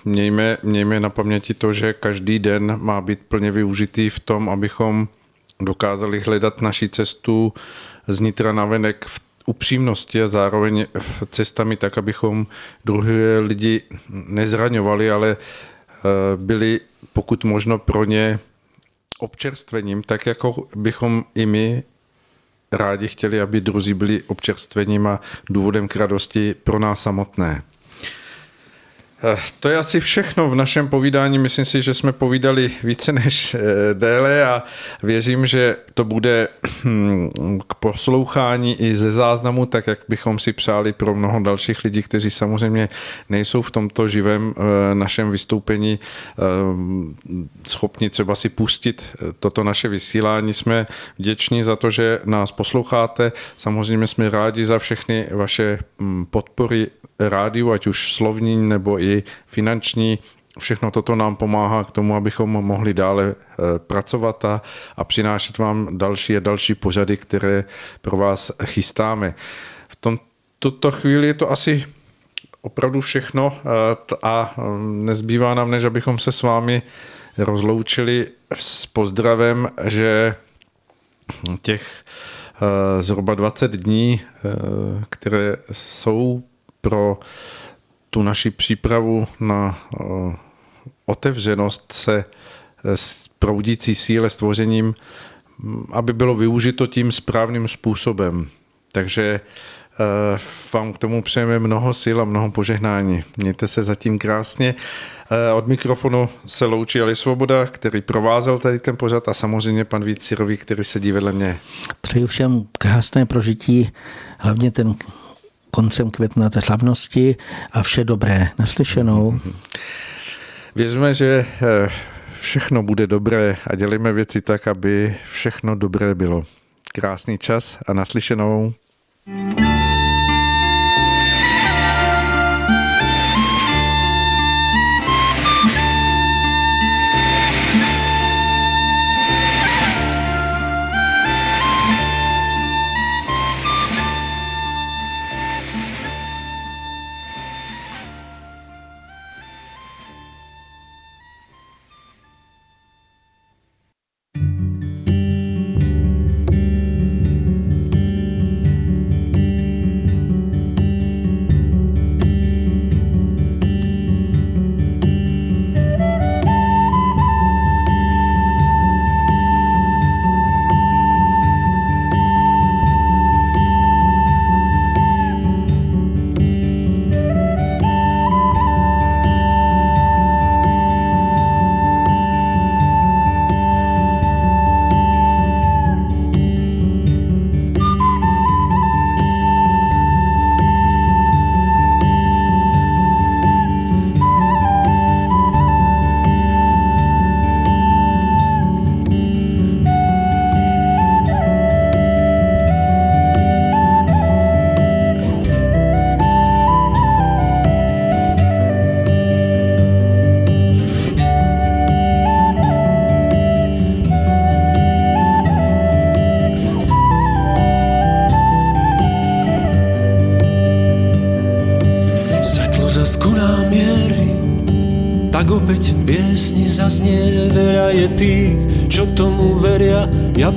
Mějme, mějme na paměti to, že každý den má být plně využitý v tom, abychom dokázali hledat naši cestu z nitra na venek v upřímnosti a zároveň cestami tak, abychom druhé lidi nezraňovali, ale byli pokud možno pro ně občerstvením, tak jako bychom i my rádi chtěli, aby druzí byli občerstvením a důvodem k radosti pro nás samotné. Eh, to je asi všechno v našem povídání. Myslím si, že jsme povídali více než eh, déle a věřím, že to bude hm, k poslouchání i ze záznamu, tak jak bychom si přáli pro mnoho dalších lidí, kteří samozřejmě nejsou v tomto živém eh, našem vystoupení schopni třeba si pustit toto naše vysílání. Jsme vděční za to, že nás posloucháte. Samozřejmě jsme rádi za všechny vaše hm, podpory rádiu, ať už slovní nebo i finanční. Všechno toto nám pomáhá k tomu, abychom mohli dále eh, pracovat a, a přinášet vám další a další pořady, které pro vás chystáme. V tom, tuto chvíli je to asi opravdu všechno eh, a mm, nezbývá nám, než abychom se s vámi rozloučili s pozdravem, že těch eh, zhruba 20 dní, které jsou pro tu naši přípravu na otevřenost se e, s proudící síle stvořením, aby bylo využito tím správným způsobem. Takže e, vám k tomu přejeme mnoho sil a mnoho požehnání. Mějte se zatím krásně. Od mikrofonu se loučí Ali Svoboda, který provázel tady ten pořad a samozřejmě pan Vít který sedí vedle mě. Přeju všem krásné prožití, hlavně ten koncem května té slavnosti a vše dobré. Naslyšenou. Věříme, že eh, všechno bude dobré a dělíme věci tak, aby všechno dobré bylo. Krásný čas a naslyšenou. thank you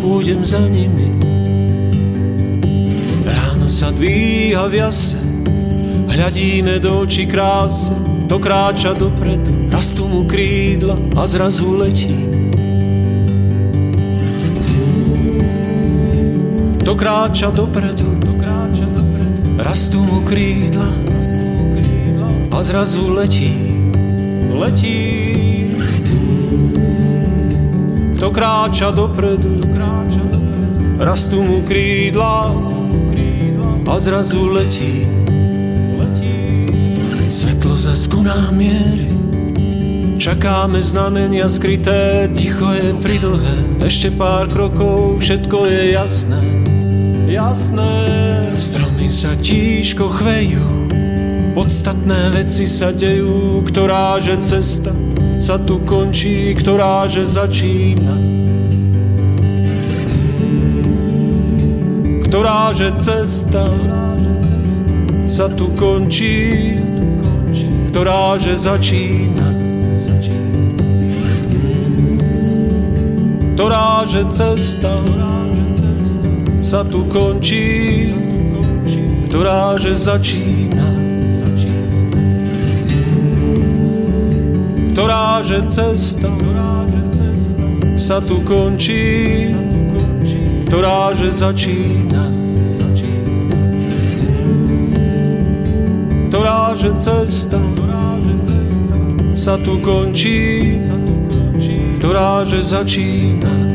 pôjdem za nimi. Ráno sa dvíha v jase, hľadíme do očí kráse, to kráča dopredu, rastú mu krídla a zrazu letí. To kráča dopredu, to kráča dopredu, rastú mu krídla, a zrazu letí, letí. To kráča dopredu, rastú mu krídla. A zrazu letí. Svetlo zesku nám mierí, čakáme znamenia skryté, ticho je pridlhé, ešte pár krokov, všetko je jasné. Jasné, stromy sa tížko chvejú, podstatné veci sa dejú, ktorá že cesta sa tu končí, ktorá že začína. ktorá že cesta? Sa tu končí. Ktorá že začína, ktorá že cesta? Sa tu končí, ktorá že začína, ktorá že cesta sa tu končí, ktorá že začína. Ktorá že cesta sa tu končí, ktorá že začína.